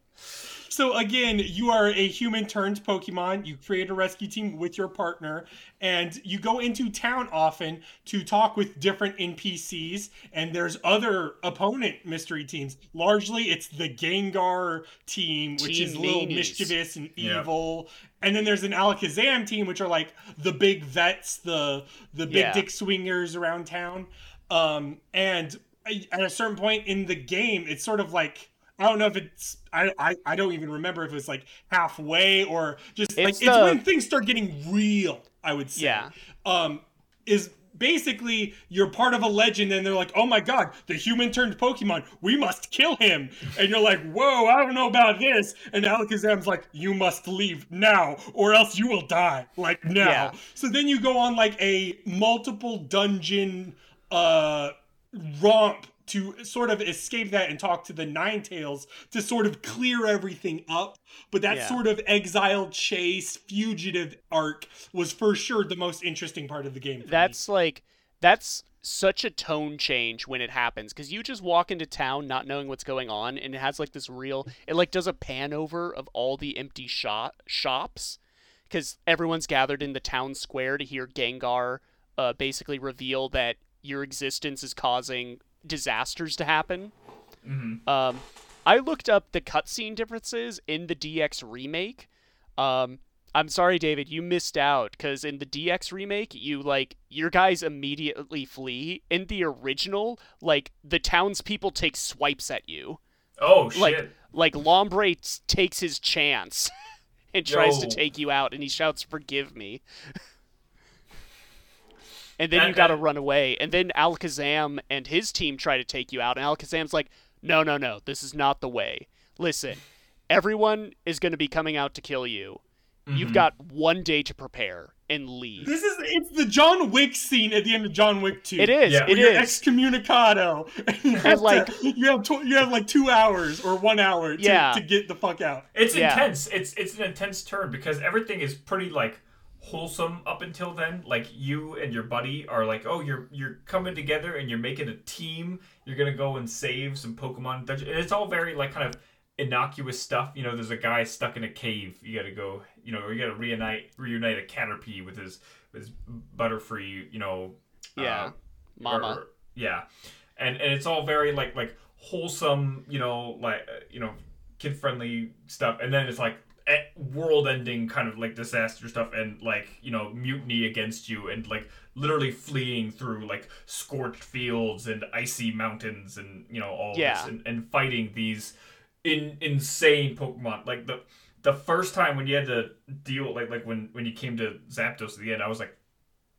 So again, you are a human turned Pokemon. You create a rescue team with your partner, and you go into town often to talk with different NPCs. And there's other opponent mystery teams. Largely, it's the Gengar team, which Team is a little mischievous and Yeah. evil. And then there's an Alakazam team, which are like the big vets, the the big Yeah. dick swingers around town. Um, and at a certain point in the game, it's sort of like I don't know if it's I I, I don't even remember if it was like halfway or just like It's it's when things start getting real. I would say. Yeah. Um, is basically you're part of a legend and they're like oh my god the human turned pokemon we must kill him and you're like whoa i don't know about this and alakazam's like you must leave now or else you will die like now Yeah. so then you go on like a multiple dungeon uh romp to sort of escape that and talk to the Ninetales to sort of clear everything up. But that Yeah. sort of exile chase, fugitive arc was for sure the most interesting part of the game. for me. That's like that's such a tone change when it happens because you just walk into town not knowing what's going on and it has like this real it like does a pan over of all the empty shop shops because everyone's gathered in the town square to hear Gengar uh, basically reveal that your existence is causing disasters to happen. Mhm. Um, I looked up the cutscene differences in the DX remake. Um, I'm sorry, David, you missed out because in the DX remake, you like your guys immediately flee. In the original, like the townspeople take swipes at you. Oh shit! Like like Lombre t- takes his chance and tries to take you out, and he shouts, "Forgive me." and then And- you got to run away. And then Alakazam and his team try to take you out, and Alakazam's like, "No, no, no, this is not the way. Listen, everyone is going to be coming out to kill you. You've Mhm. got one day to prepare and leave." This is it's the John Wick scene at the end of John Wick 2. It is. Yeah. It You're is. excommunicado. And you like- to, you have tw- you have like two hours or one hour to, Yeah. to get the fuck out. It's Yeah. intense. It's it's an intense turn because everything is pretty like wholesome up until then. Like you and your buddy are like, oh, you're you're coming together and you're making a team. You're gonna go and save some Pokemon. And it's all very like kind of innocuous stuff. You know, there's a guy stuck in a cave. You gotta go. You know, you gotta reunite reunite a Caterpie with his with his Butterfree. You know. Yeah. uh, Mama. or- yeah, and and it's all very like like wholesome, you know, like uh, you know, kid friendly stuff, and then it's like world ending kind of like disaster stuff, and like you know mutiny against you, and like literally fleeing through like scorched fields and icy mountains, and you know all Yeah. this, and, and fighting these in insane Pokemon. Like the the first time when you had to deal like like when when you came to Zapdos at the end, I was like.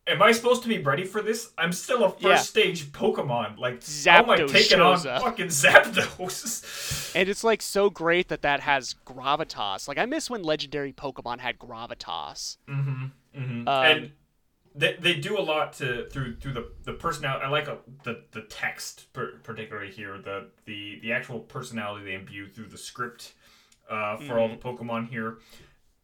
Am I supposed to be ready for this? I'm still a first Yeah. stage Pokemon. Like, how am I Zapdos taking on up. fucking Zapdos? And it's like so great that that has gravitas. Like I miss when legendary Pokemon had gravitas. mm-hmm, mm-hmm. Um, and they, they do a lot to through through the the personality. I like uh, the the text per, particularly here. The the the actual personality they imbue through the script uh, for all the Mm-hmm. Pokemon here.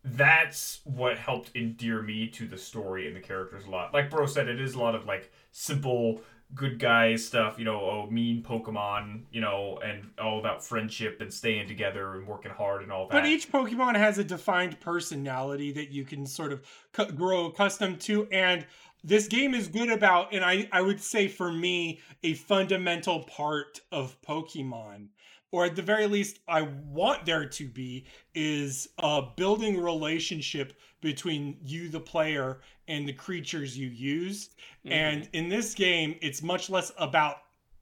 That's what helped endear me to the story and the characters a lot. Like Bro said, it is a lot of like simple good guy stuff, you know, oh mean Pokemon, you know, and all about friendship and staying together and working hard and all that. But each Pokemon has a defined personality that you can sort of cu- grow accustomed to. And this game is good about, and I, I would say for me, a fundamental part of Pokemon, or at the very least, I want there to be, is uh, building relationship between you, the player, and the creatures you use. Mm-hmm. And in this game, it's much less about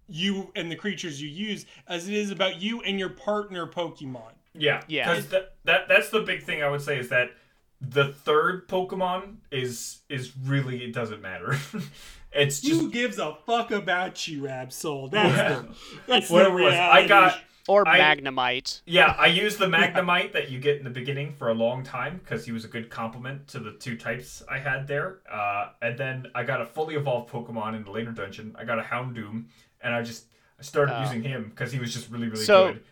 you and the creatures you use as it is about you and your partner Pokemon. Yeah, Yeah. Because that, that that's the big thing I would say is that the third Pokemon is is really it doesn't matter. it's just Who gives a fuck about you, Absol? That's the, that's what the it was. reality. I got Or I- Magnemite. yeah. I used the Magnemite that you get in the beginning for a long time because he was a good complement to the two types I had there. Uh, and then I got a fully evolved Pokemon in the later dungeon. I got a Houndoom, and I just I started Oh. using him because he was just really really So- good.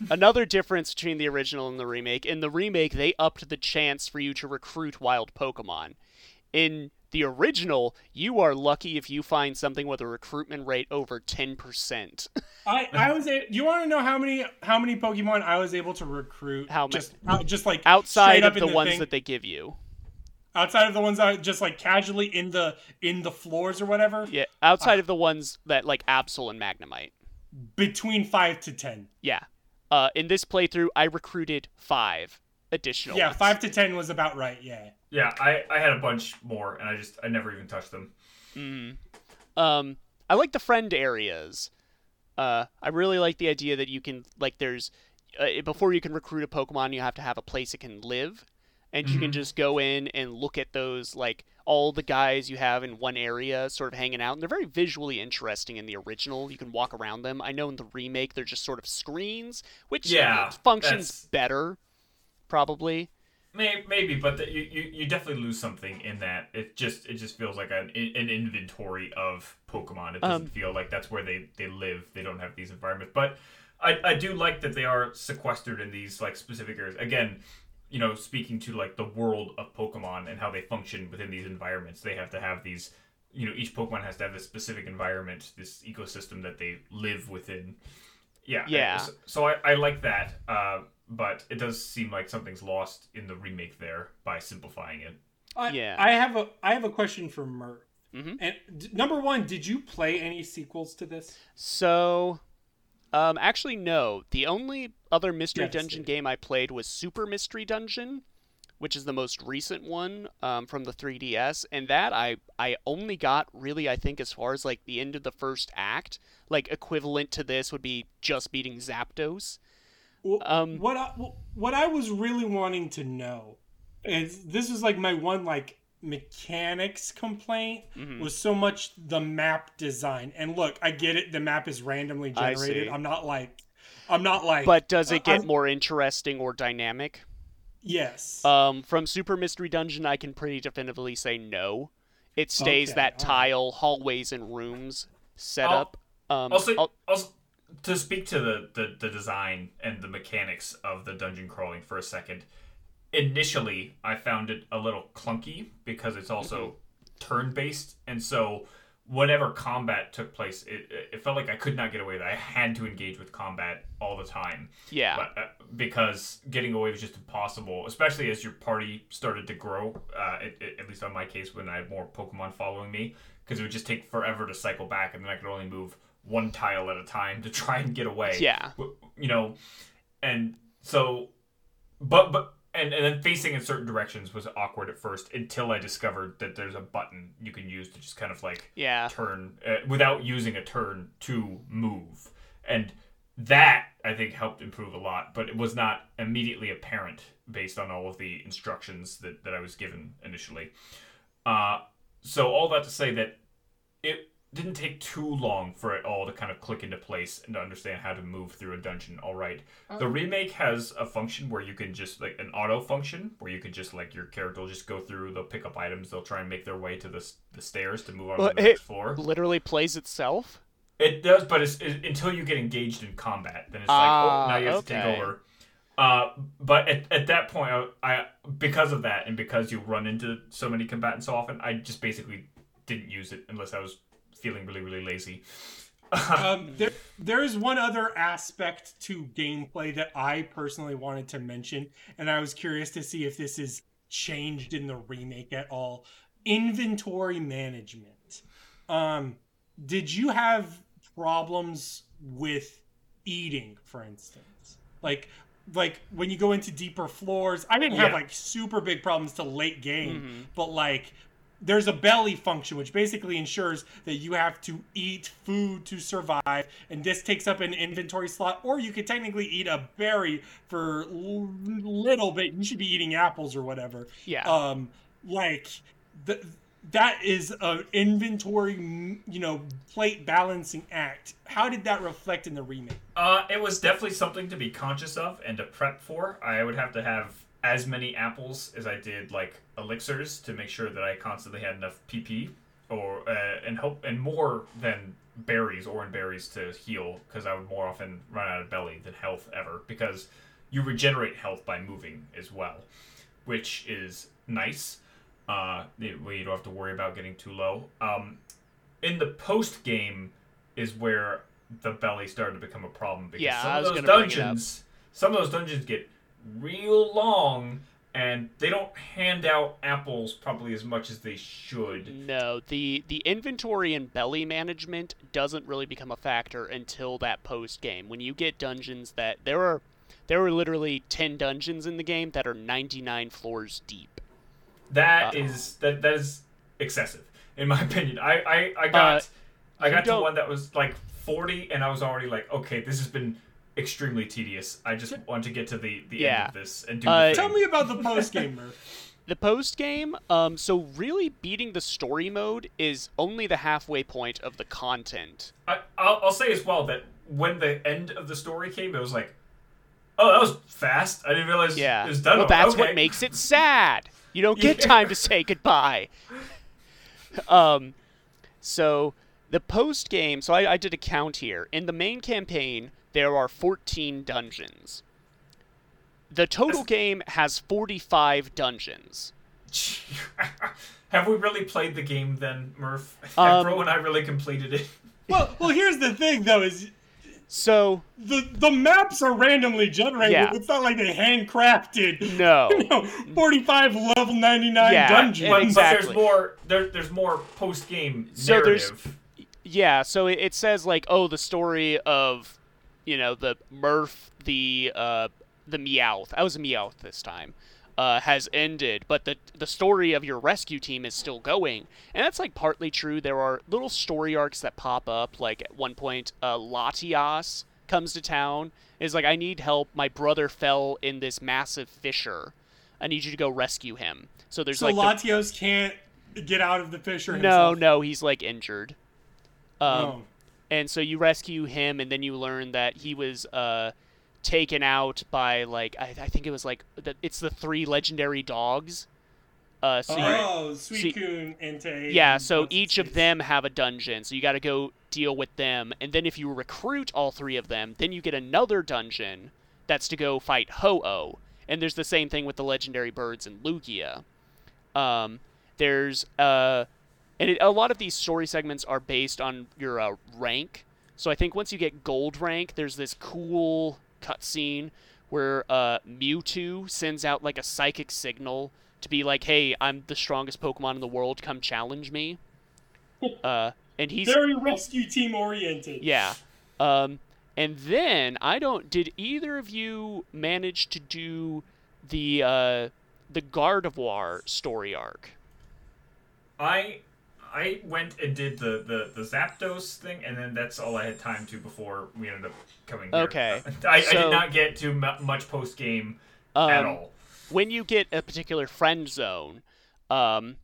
Another difference between the original and the remake. In the remake, they upped the chance for you to recruit wild Pokemon. In the original, you are lucky if you find something with a recruitment rate over 10%. I, I was a, you want to know how many how many Pokemon I was able to recruit? How many? Just uh, just like Outside of the in ones thing. that they give you. outside of the ones that just like casually in the in the floors or whatever. Yeah, outside of the ones that like Absol and Magnemite. Between five to ten. Yeah. Uh, in this playthrough, I recruited five additional. Yeah, ones. five to ten was about right. Yeah. Yeah, I, I had a bunch more, and I just I never even touched them. Hmm. Um, I like the friend areas. Uh, I really like the idea that you can like there's uh, before you can recruit a Pokemon, you have to have a place it can live, and you can just go in and look at those like all the guys you have in one area, sort of hanging out, and they're very visually interesting in the original. You can walk around them. I know in the remake they're just sort of screens, which Yeah, functions that's- better, probably. May, maybe, but the, you, you you definitely lose something in that. It just it just feels like an an inventory of Pokemon. It doesn't Um, feel like that's where they, they live. They don't have these environments. But I, I do like that they are sequestered in these like specific areas. Again, you know, speaking to like the world of Pokemon and how they function within these environments, they have to have these. You know, each Pokemon has to have this specific environment, this ecosystem that they live within. Yeah. Yeah. So, so I, I like that. Uh, but it does seem like something's lost in the remake there by simplifying it. I, Yeah. I have a I have a question for Mert. Mhm. And d- number one, did you play any sequels to this? So, um, actually, no. The only other Mystery Devastating. Dungeon game I played was Super Mystery Dungeon, which is the most recent one um, from the 3DS, and that I I only got really I think as far as like the end of the first act, like equivalent to this would be just beating Zapdos. Well, Um, what I, what I was really wanting to know is this is like my one like mechanics complaint Mhm. was so much the map design. And look, I get it. The map is randomly generated. I'm not like, I'm not like. But does it get I'm- more interesting or dynamic? yes. Um, from Super Mystery Dungeon, I can pretty definitively say no. It stays Okay, that alright. tile, hallways, and rooms setup. Um, Also, I'll- also to speak to the, the, the design and the mechanics of the dungeon crawling for a second. Initially, I found it a little clunky because it's also turn based, and so whenever combat took place, it, it felt like I could not get away with it. I had to engage with combat all the time. yeah. but, uh, because getting away was just impossible, especially as your party started to grow. Uh, it, it- at least on my case, when I had more Pokemon following me, because it would just take forever to cycle back, and then I could only move one tile at a time to try and get away. Yeah. You know, and so, but but. And, and then facing in certain directions was awkward at first until I discovered that there's a button you can use to just kind of like Yeah. turn uh, without using a turn to move and that i think helped improve a lot but it was not immediately apparent based on all of the instructions that, that i was given initially uh, so all that to say that it didn't take too long for it all to kind of click into place and to understand how to move through a dungeon. All right. The remake has a function where you can just like an auto function where you could just like your character will just go through they'll pick up items they'll try and make their way to the, the stairs to move on Well, to the next floor. Literally plays itself. it does, but it's it, until you get engaged in combat, then it's like, Ah, oh, now you have to take over. Uh, but at, at that point, I, I because of that, and because you run into so many combatants so often, I just basically didn't use it unless I was feeling really really lazy. um, there, there is one other aspect to gameplay that I personally wanted to mention, and I was curious to see if this is changed in the remake at all. Inventory management. Um, did you have problems with eating, for instance? Like, like when you go into deeper floors, I didn't have Yeah. like super big problems till late game, Mhm. but like there's a belly function which basically ensures that you have to eat food to survive and this takes up an inventory slot or you could technically eat a berry for l- little bit you should be eating apples or whatever Yeah. um like the, that is an inventory you know plate balancing act how did that reflect in the remake Uh, it was definitely something to be conscious of and to prep for. I would have to have as many apples as I did like elixirs to make sure that I constantly had enough PP, or uh, and hope and more than berries, orange berries to heal because I would more often run out of belly than health ever because you regenerate health by moving as well, which is nice. uh, where you don't have to worry about getting too low. Um, in the post game is where the belly started to become a problem because Yeah, some of those gonna bring it up. dungeons, some of those dungeons get real long, and they don't hand out apples probably as much as they should. No, the the inventory and belly management doesn't really become a factor until that post game. When you get dungeons that there are there are literally 10 dungeons in the game that are 99 floors deep. That Uh, is that that is excessive in my opinion. I I, I got Uh, I got to one that was like 40 and I was already like okay this has been extremely tedious. I just want to get to the the Yeah. end of this and do Uh, the Tell me about the post game, The post game, um, so really beating the story mode is only the halfway point of the content. I, I'll, I'll say as well that when the end of the story came, it was like, oh, that was fast. I didn't realize Yeah. it was done. well, that's okay. what makes it sad. You don't get Yeah. time to say goodbye. Um, so the post game. So I, I did a count here. In the main campaign, there are 14 dungeons. The total game has 45 dungeons. Have we really played the game then, Murph? Um, Bro and I really completed it? well, well, here's the thing though: is So the the maps are randomly generated. Yeah. It's not like they handcrafted. no. You know, 45 level 99 Yeah, dungeons. But, exactly. but there's more. There, there's more post game So there's- narrative. Yeah, so it, it says like, oh, the story of, you know, the Murph, the uh, the Meowth. I was a Meowth this time. Uh, has ended, but the the story of your rescue team is still going, and that's like partly true. There are little story arcs that pop up. Like at one point, uh, Latias comes to town. Is like, I need help. My brother fell in this massive fissure. I need you to go rescue him. So there's so like the- Latios can't get out of the fissure no, himself. no, he's like injured. Um, Oh. And so you rescue him and then you learn that he was uh taken out by like I, I think it was like the, it's the three legendary dogs. Uh so you, oh, see- Suicune, Entei. yeah so each of them have a dungeon so you got to go deal with them. And then if you recruit all three of them then you get another dungeon that's to go fight ho-oh. And there's the same thing with the legendary birds in lugia. Um there's uh and it, a lot of these story segments are based on your uh, rank. So I think once you get gold rank, there's this cool cutscene where uh, Mewtwo sends out like a psychic signal to be like, "Hey, I'm the strongest Pokemon in the world. Come challenge me." Uh, and he's Very rescue team oriented. yeah. Um, and then I don't. Did either of you manage to do the uh, the Gardevoir story arc? I I went and did the, the, the Zapdos thing, and then that's all I had time to before we ended up coming here. Okay. I, I did not get to mu- much post game at Um, all. when you get a particular friend zone, um,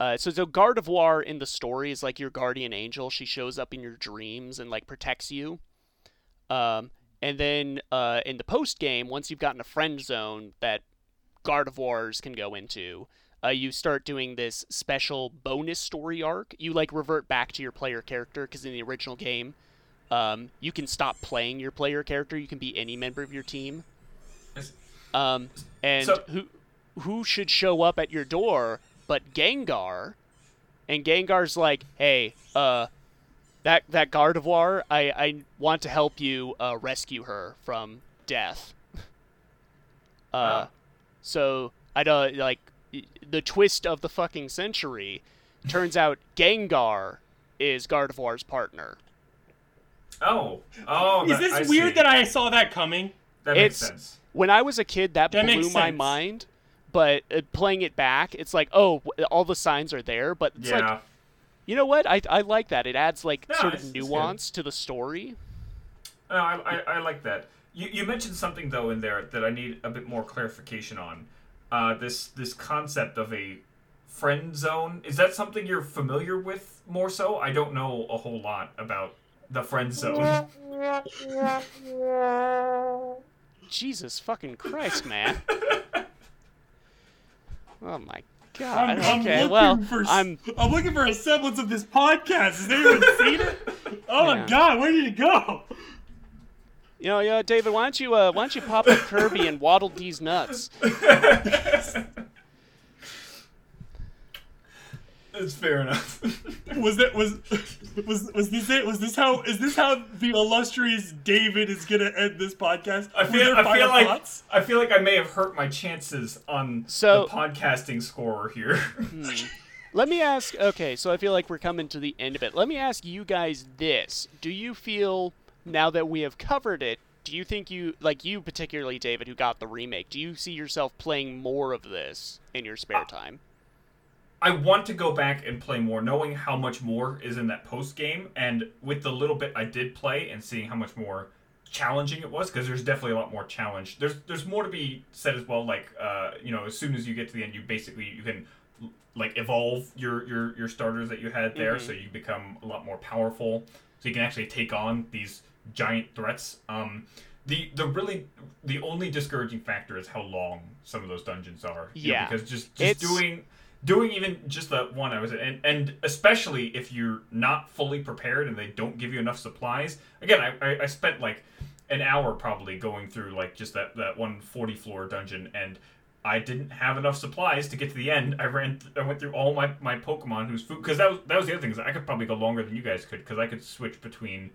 uh, so so Gardevoir in the story is like your guardian angel. She shows up in your dreams and like protects you. Um, and then uh, in the post game, once you've gotten a friend zone that Gardevoirs can go into, uh, you start doing this special bonus story arc. You like revert back to your player character because in the original game, um, you can stop playing your player character. You can be any member of your team. Um, and So- who who should show up at your door but Gengar? And Gengar's like, "Hey, uh, that that Gardevoir, I I want to help you uh, rescue her from death." Uh, Oh. so I don't like the twist of the fucking century. Turns out Gengar is Gardevoir's partner. Oh, oh, Is this I weird see. that I saw that coming? that makes it's- sense? when I was a kid, that, That blew my mind. But uh, playing it back, it's like, oh, all the signs are there. But it's Yeah, like, you know what? I, I like that. It adds like No, sort of nuance to the story. no, I, I, I like that. You, you mentioned something though in there that I need a bit more clarification on. Uh, this this concept of a friend zone is that something you're familiar with more so? I don't know a whole lot about the friend zone. Jesus fucking Christ, man! oh my God. I'm, I'm okay, looking well, for, s- I'm I'm looking for a semblance of this podcast. Has anyone seen it? Oh Yeah. my god, where did it go? You know, yeah, David, why don't you uh, why don't you pop up Kirby and waddle these nuts? It's fair enough. was that was was was this it? Was this how is this how the illustrious David is gonna end this podcast? I feel, I feel like thoughts? I feel like I may have hurt my chances on So- the podcasting scorer here. Let me ask. Okay, so I feel like we're coming to the end of it. Let me ask you guys this: Do you feel now that we have covered it? Do you think you like you particularly, David, who got the remake? Do you see yourself playing more of this in your spare time? I want to go back and play more, knowing how much more is in that post game, and with the little bit I did play, and seeing how much more challenging it was, because there's definitely a lot more challenge. There's there's more to be said as well. Like uh, you know, as soon as you get to the end, you basically you can like evolve your your your starters that you had there, so you become a lot more powerful. So you can actually take on these giant threats. Um, the the really the only discouraging factor is how long some of those dungeons are. you know, Yeah. because just just It's- doing doing even just that one I was and and especially if you're not fully prepared and they don't give you enough supplies. Again, I I, I spent like an hour probably going through like just that that one 40 floor dungeon and I didn't have enough supplies to get to the end. I ran, I went through all my, my Pokemon whose food because that was that was the other thing is I could probably go longer than you guys could because I could switch between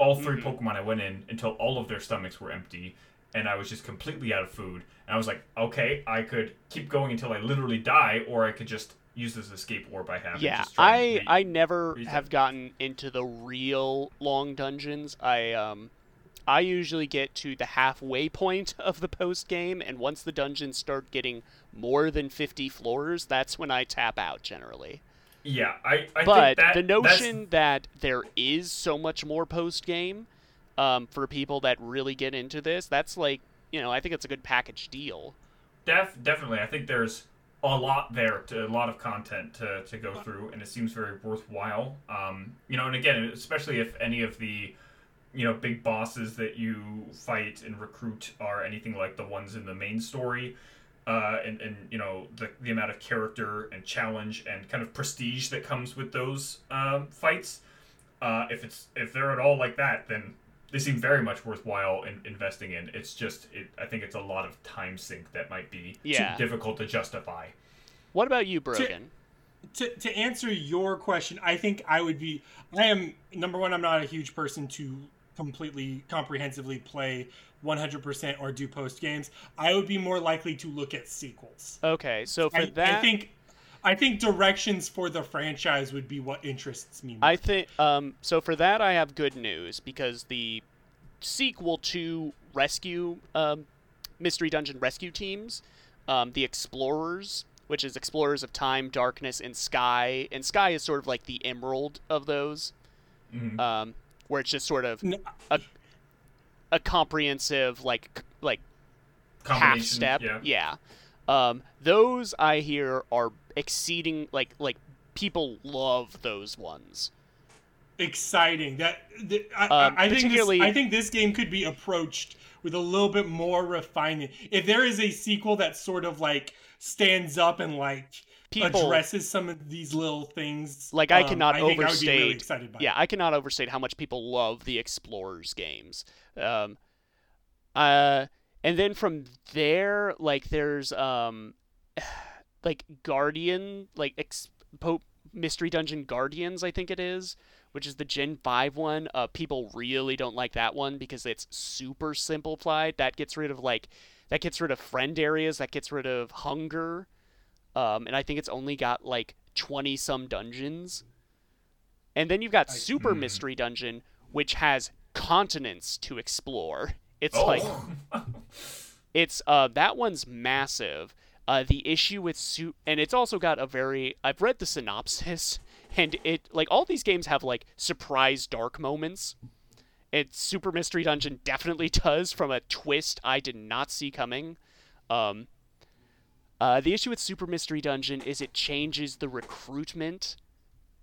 all 3 Pokemon I went in until all of their stomachs were empty, and I was just completely out of food. And I was like, okay, I could keep going until I literally die, or I could just use this escape orb I have. and Yeah, just try and I re- I never reason. have gotten into the real long dungeons. I um I usually get to the halfway point of the post game and once the dungeons start getting more than 50 floors, that's when I tap out generally. Yeah, I, I but think that the that's- notion that there is so much more post game um, for people that really get into this, that's like, you know, I think it's a good package deal. Def, definitely. I think there's a lot there, to, a lot of content to, to go through, and it seems very worthwhile. Um, you know, and again, especially if any of the, you know, big bosses that you fight and recruit are anything like the ones in the main story, uh, and, and you know the, the amount of character and challenge and kind of prestige that comes with those um, fights. Uh, if it's if they're at all like that, then they seem very much worthwhile in investing in. It's just, it, I think it's a lot of time sink that might be Yeah. too difficult to justify. What about you, Brogan? to, to answer your question, I think I would be. I am number one. I'm not a huge person to completely comprehensively play 100% or do post games. I would be more likely to look at sequels. Okay, so for I, that I think. I think directions for the franchise would be what interests me. More. I think um so for that I have good news because the sequel to Rescue um Mystery Dungeon Rescue Teams, um the Explorers, which is Explorers of Time, Darkness and Sky, and Sky is sort of like the emerald of those. Mhm. Um where it's just sort of No, a a comprehensive like like half step. Yeah. Um, those I hear are exceeding like like people love those ones. exciting. That, that I, Um, I, I think this, I think this game could be approached with a little bit more refinement. If there is a sequel that sort of like stands up and like People addresses some of these little things, Like, I um, cannot I think I would be really overstate- yeah, it. I cannot overstate how much people love the Explorers games. Um, uh, and then from there, like there's um, like Guardian, like ex- po- Mystery Dungeon Guardians, I think it is, which is the Gen Five one. Uh, people really don't like that one because it's super simplified. That gets rid of like that gets rid of friend areas. That gets rid of hunger. Um, and I think it's only got like twenty some dungeons. And then you've got Super Hmm. Mystery Dungeon, which has continents to explore. It's Oh. like it's uh that one's massive. Uh, the issue with suit, and it's also got a very. I've read the synopsis, and it like all these games have like surprise dark moments. It Super Mystery Dungeon definitely does from a twist I did not see coming. Um, uh, the issue with Super Mystery Dungeon is it changes the recruitment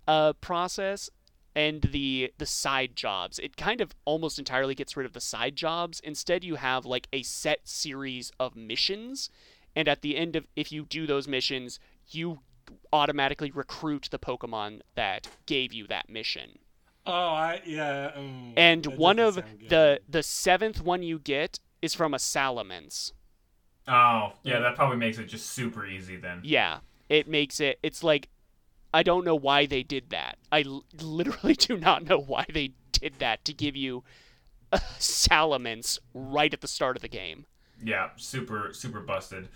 uh, process and the the side jobs. It kind of almost entirely gets rid of the side jobs. Instead, you have like a set series of missions, and at the end of if you do those missions, you automatically recruit the Pokemon that gave you that mission. Oh, I yeah. mm, And one of doesn't sound good. the the seventh one you get is from a Salamence. Oh, yeah, that probably makes it just super easy then. Yeah, it makes it. It's like I don't know why they did that. I l- literally do not know why they did that to give you uh, Salamence right at the start of the game. Yeah, super super busted.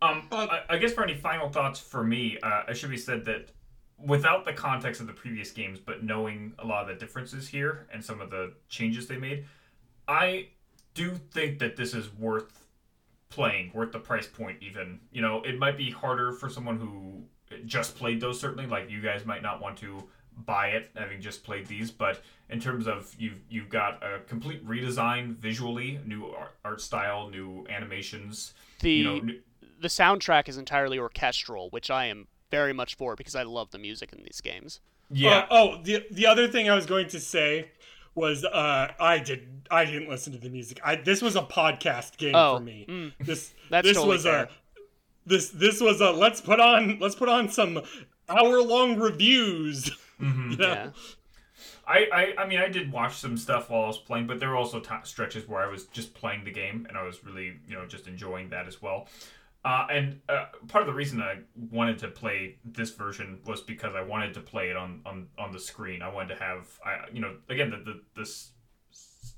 Um, Uh, I, I guess for any final thoughts for me, uh, it should be said that without the context of the previous games, but knowing a lot of the differences here and some of the changes they made, I do think that this is worth playing, worth the price point. Even you know, it might be harder for someone who just played those. Certainly, like you guys might not want to buy it having just played these but in terms of you've you've got a complete redesign visually new art, art style new animations The you know new, the soundtrack is entirely orchestral, which I am very much for because I love the music in these games. yeah Uh, oh, the the other thing I was going to say was uh, I did I didn't listen to the music. I this was a podcast game Oh, for me. mm. This That's this totally was fair. a this this was a let's put on let's put on some hour long reviews. mhm. You know? Yeah. I, I i mean i did watch some stuff while i was playing but there were also t- stretches where i was just playing the game and i was really you know just enjoying that as well uh, and uh, part of the reason I wanted to play this version was because I wanted to play it on, on, on the screen. I wanted to have, I, you know, again, the, the this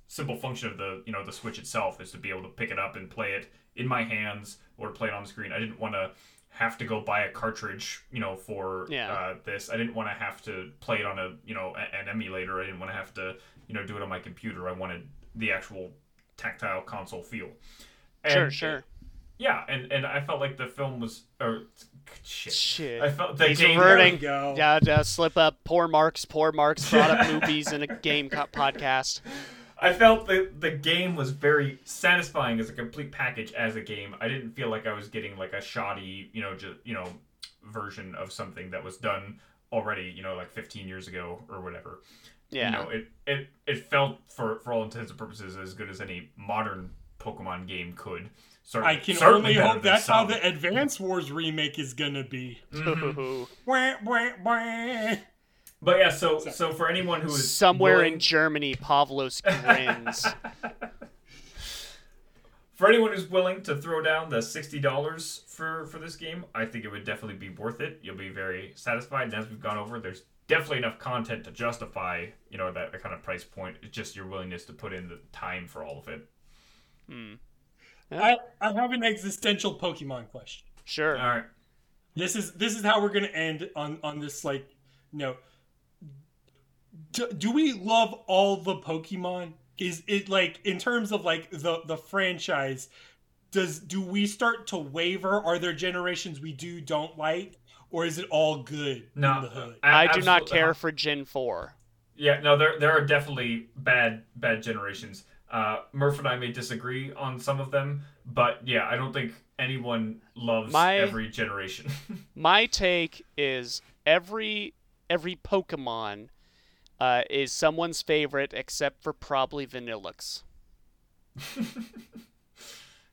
simple function of the you know the Switch itself is to be able to pick it up and play it in my hands or play it on the screen. I didn't want to have to go buy a cartridge, you know, for Yeah. uh, this. I didn't want to have to play it on a you know an emulator. I didn't want to have to you know do it on my computer. I wanted the actual tactile console feel. Sure, And- sure. Yeah, and and I felt like the film was or shit. Shit. I felt the He's game. reverting. Go. Yeah, just slip up. Poor Marks. Poor Marks brought up movies in a game co- podcast. I felt that the game was very satisfying as a complete package as a game. I didn't feel like I was getting like a shoddy, you know, just you know, version of something that was done already, you know, like 15 years ago or whatever. Yeah. You know, it it it felt for for all intents and purposes as good as any modern Pokemon game could. Certainly, I can certainly only hope than that's how the Advance Wars remake is gonna be. Mhm. Wah, wah, wah. But yeah, so so for anyone who is Somewhere willing- in Germany, Pavlos grins. For anyone who's willing to throw down the sixty dollars for for this game, I think it would definitely be worth it. You'll be very satisfied. And as we've gone over, there's definitely enough content to justify you know that, that kind of price point. It's just your willingness to put in the time for all of it. Hmm. I, I have an existential Pokemon question. Sure. All right. This is this is how we're gonna end on on this like note. Do, do we love all the Pokemon? Is it like in terms of like the the franchise? Does do we start to waver? Are there generations we do don't like, or is it all good No, in the hood? a- I do not absolutely- care for Gen 4. Yeah, no, there there are definitely bad bad generations. Uh, Murph and I may disagree on some of them, but yeah, I don't think anyone loves My- every generation. My take is every every Pokemon uh, is someone's favorite except for probably Vanilluxe.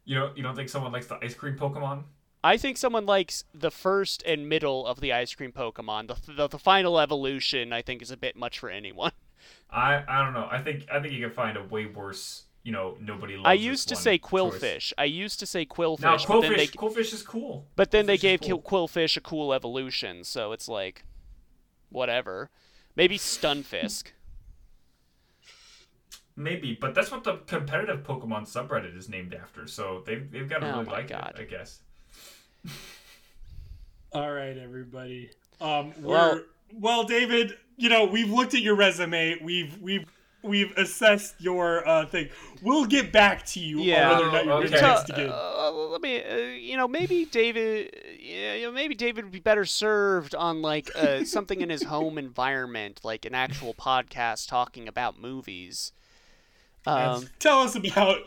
you know, you don't think someone likes the ice cream Pokemon? I think someone likes the first and middle of the ice cream Pokemon. The, the, the final evolution, I think, is a bit much for anyone. I I don't know. I think I think you can find a way worse. You know, nobody loves. I this used to one say choice. Qwilfish. I used to say Qwilfish, Now but then they Qwilfish, Qwilfish is cool. but then they gave cool. Qwilfish a cool evolution, so it's like whatever. Maybe Stunfisk. Maybe, but that's what the competitive Pokemon subreddit is named after. So they've they've got to Oh really like God. it, I guess. All right, everybody. Um, we're Well- well, David. You know, we've looked at your resume. We've we've we've assessed your uh, thing. We'll get back to you Yeah. on whether or not you're Okay. going So, to get. uh, let me, uh, you know, maybe David, yeah, you know, maybe David would be better served on like uh, something in his home environment, like an actual podcast talking about movies. Um, Tell us about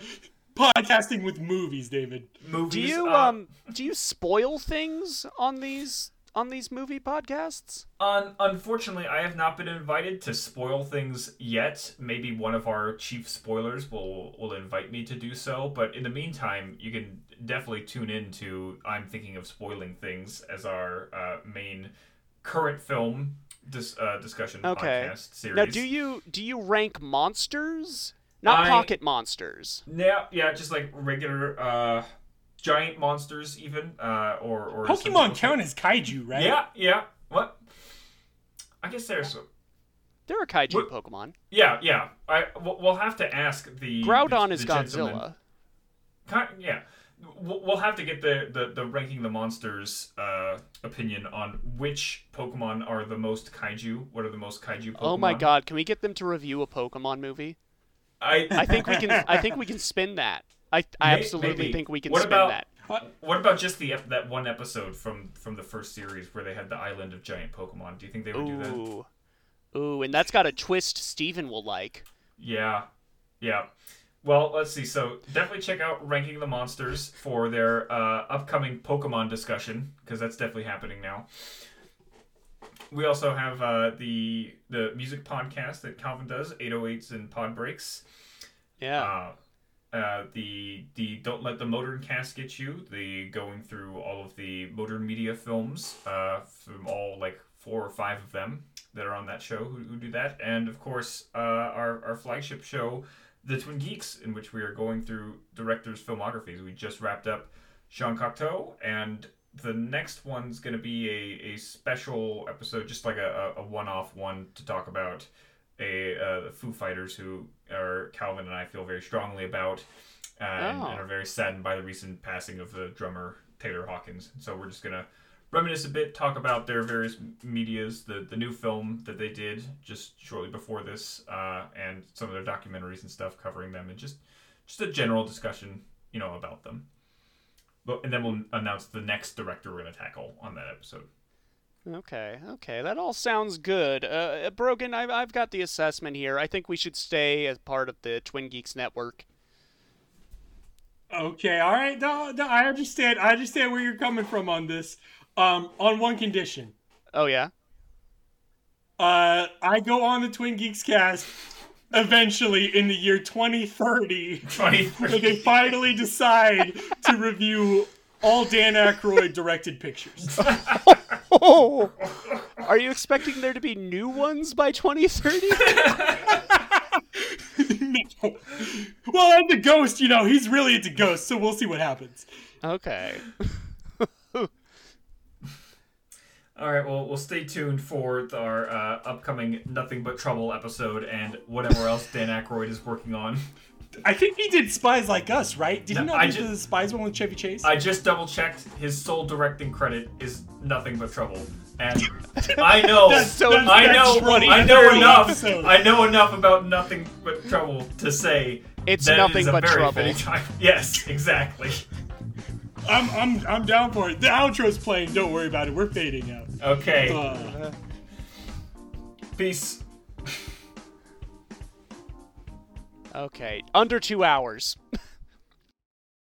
podcasting with movies, David. Movies. do you uh, um do you spoil things on these on these movie podcasts? Un- unfortunately, I have not been invited to spoil things yet. Maybe one of our chief spoilers will will invite me to do so. But in the meantime, you can definitely tune in to I'm thinking of spoiling things as our uh, main current film dis- uh, discussion Okay. podcast series. Now, do you do you rank monsters? Not I- pocket monsters. Yeah, yeah, just like regular uh, giant monsters, even uh, or or Pokemon some- count as kaiju, right? Yeah, yeah. What? I guess there's. They're a kaiju What- Pokemon. Yeah, yeah. I we'll, we'll have to ask the Groudon the, is the gentleman- Godzilla. Ki- yeah, we'll, we'll have to get the, the, the ranking the monsters uh, opinion on which Pokemon are the most kaiju. What are the most kaiju Pokemon? Oh my god, can we get them to review a Pokemon movie? I I think we can I think we can spin that. I, I May- absolutely maybe. think we can What spin about- that. What about just the that one episode from from the first series where they had the island of giant Pokemon? Do you think they would do that? Ooh. Ooh, and that's got a twist Steven will like. Yeah, yeah. Well, let's see. So definitely check out ranking the monsters for their uh, upcoming Pokemon discussion because that's definitely happening now. We also have uh, the the music podcast that Calvin does, 808s and Pod Breaks. Yeah. Uh, uh, the the don't let the modern cast get you. The going through all of the modern media films uh, from all like four or five of them that are on that show who, who do that, and of course uh, our our flagship show, The Twin Geeks, in which we are going through directors' filmographies. We just wrapped up Jean Cocteau, and the next one's going to be a, a special episode, just like a, a, one off one to talk about a uh, Foo Fighters, who are Calvin and I feel very strongly about, uh, and, Oh. and are very saddened by the recent passing of the drummer Taylor Hawkins. So we're just gonna reminisce a bit, talk about their various media's, the the new film that they did just shortly before this, uh, and some of their documentaries and stuff covering them, and just just a general discussion, you know, about them. But, and then we'll announce the next director we're gonna tackle on that episode. Okay, okay, that all sounds good. Uh, Brogan, I've, I've got the assessment here. I think we should stay as part of the Twin Geeks network. Okay, all right. No, no, I understand. I understand where you're coming from on this. Um, on one condition. Oh yeah. Uh, I go on the Twin Geeks cast eventually in the year 2030 Twenty when they finally decide to review all Dan Aykroyd directed pictures. Oh, are you expecting there to be new ones by 2030? no. Well, and the ghost, you know, he's really into ghosts, so we'll see what happens. okay. All right, well, we'll stay tuned for our uh, upcoming Nothing But Trouble episode and whatever else Dan Aykroyd is working on. I think he did Spies Like Us, right? Did he No, not I do ju- the Spies one with Chevy Chase? I just double checked. His sole directing credit is Nothing But Trouble, and I know, That's so- I know, funny. I know enough. episodes. I know enough about Nothing But Trouble to say It's that it nothing is a but very trouble. fitting time. Yes, exactly. I'm, I'm, I'm down for it. The outro's playing. Don't worry about it. We're fading out. Okay, Uh, peace. Okay, under two hours.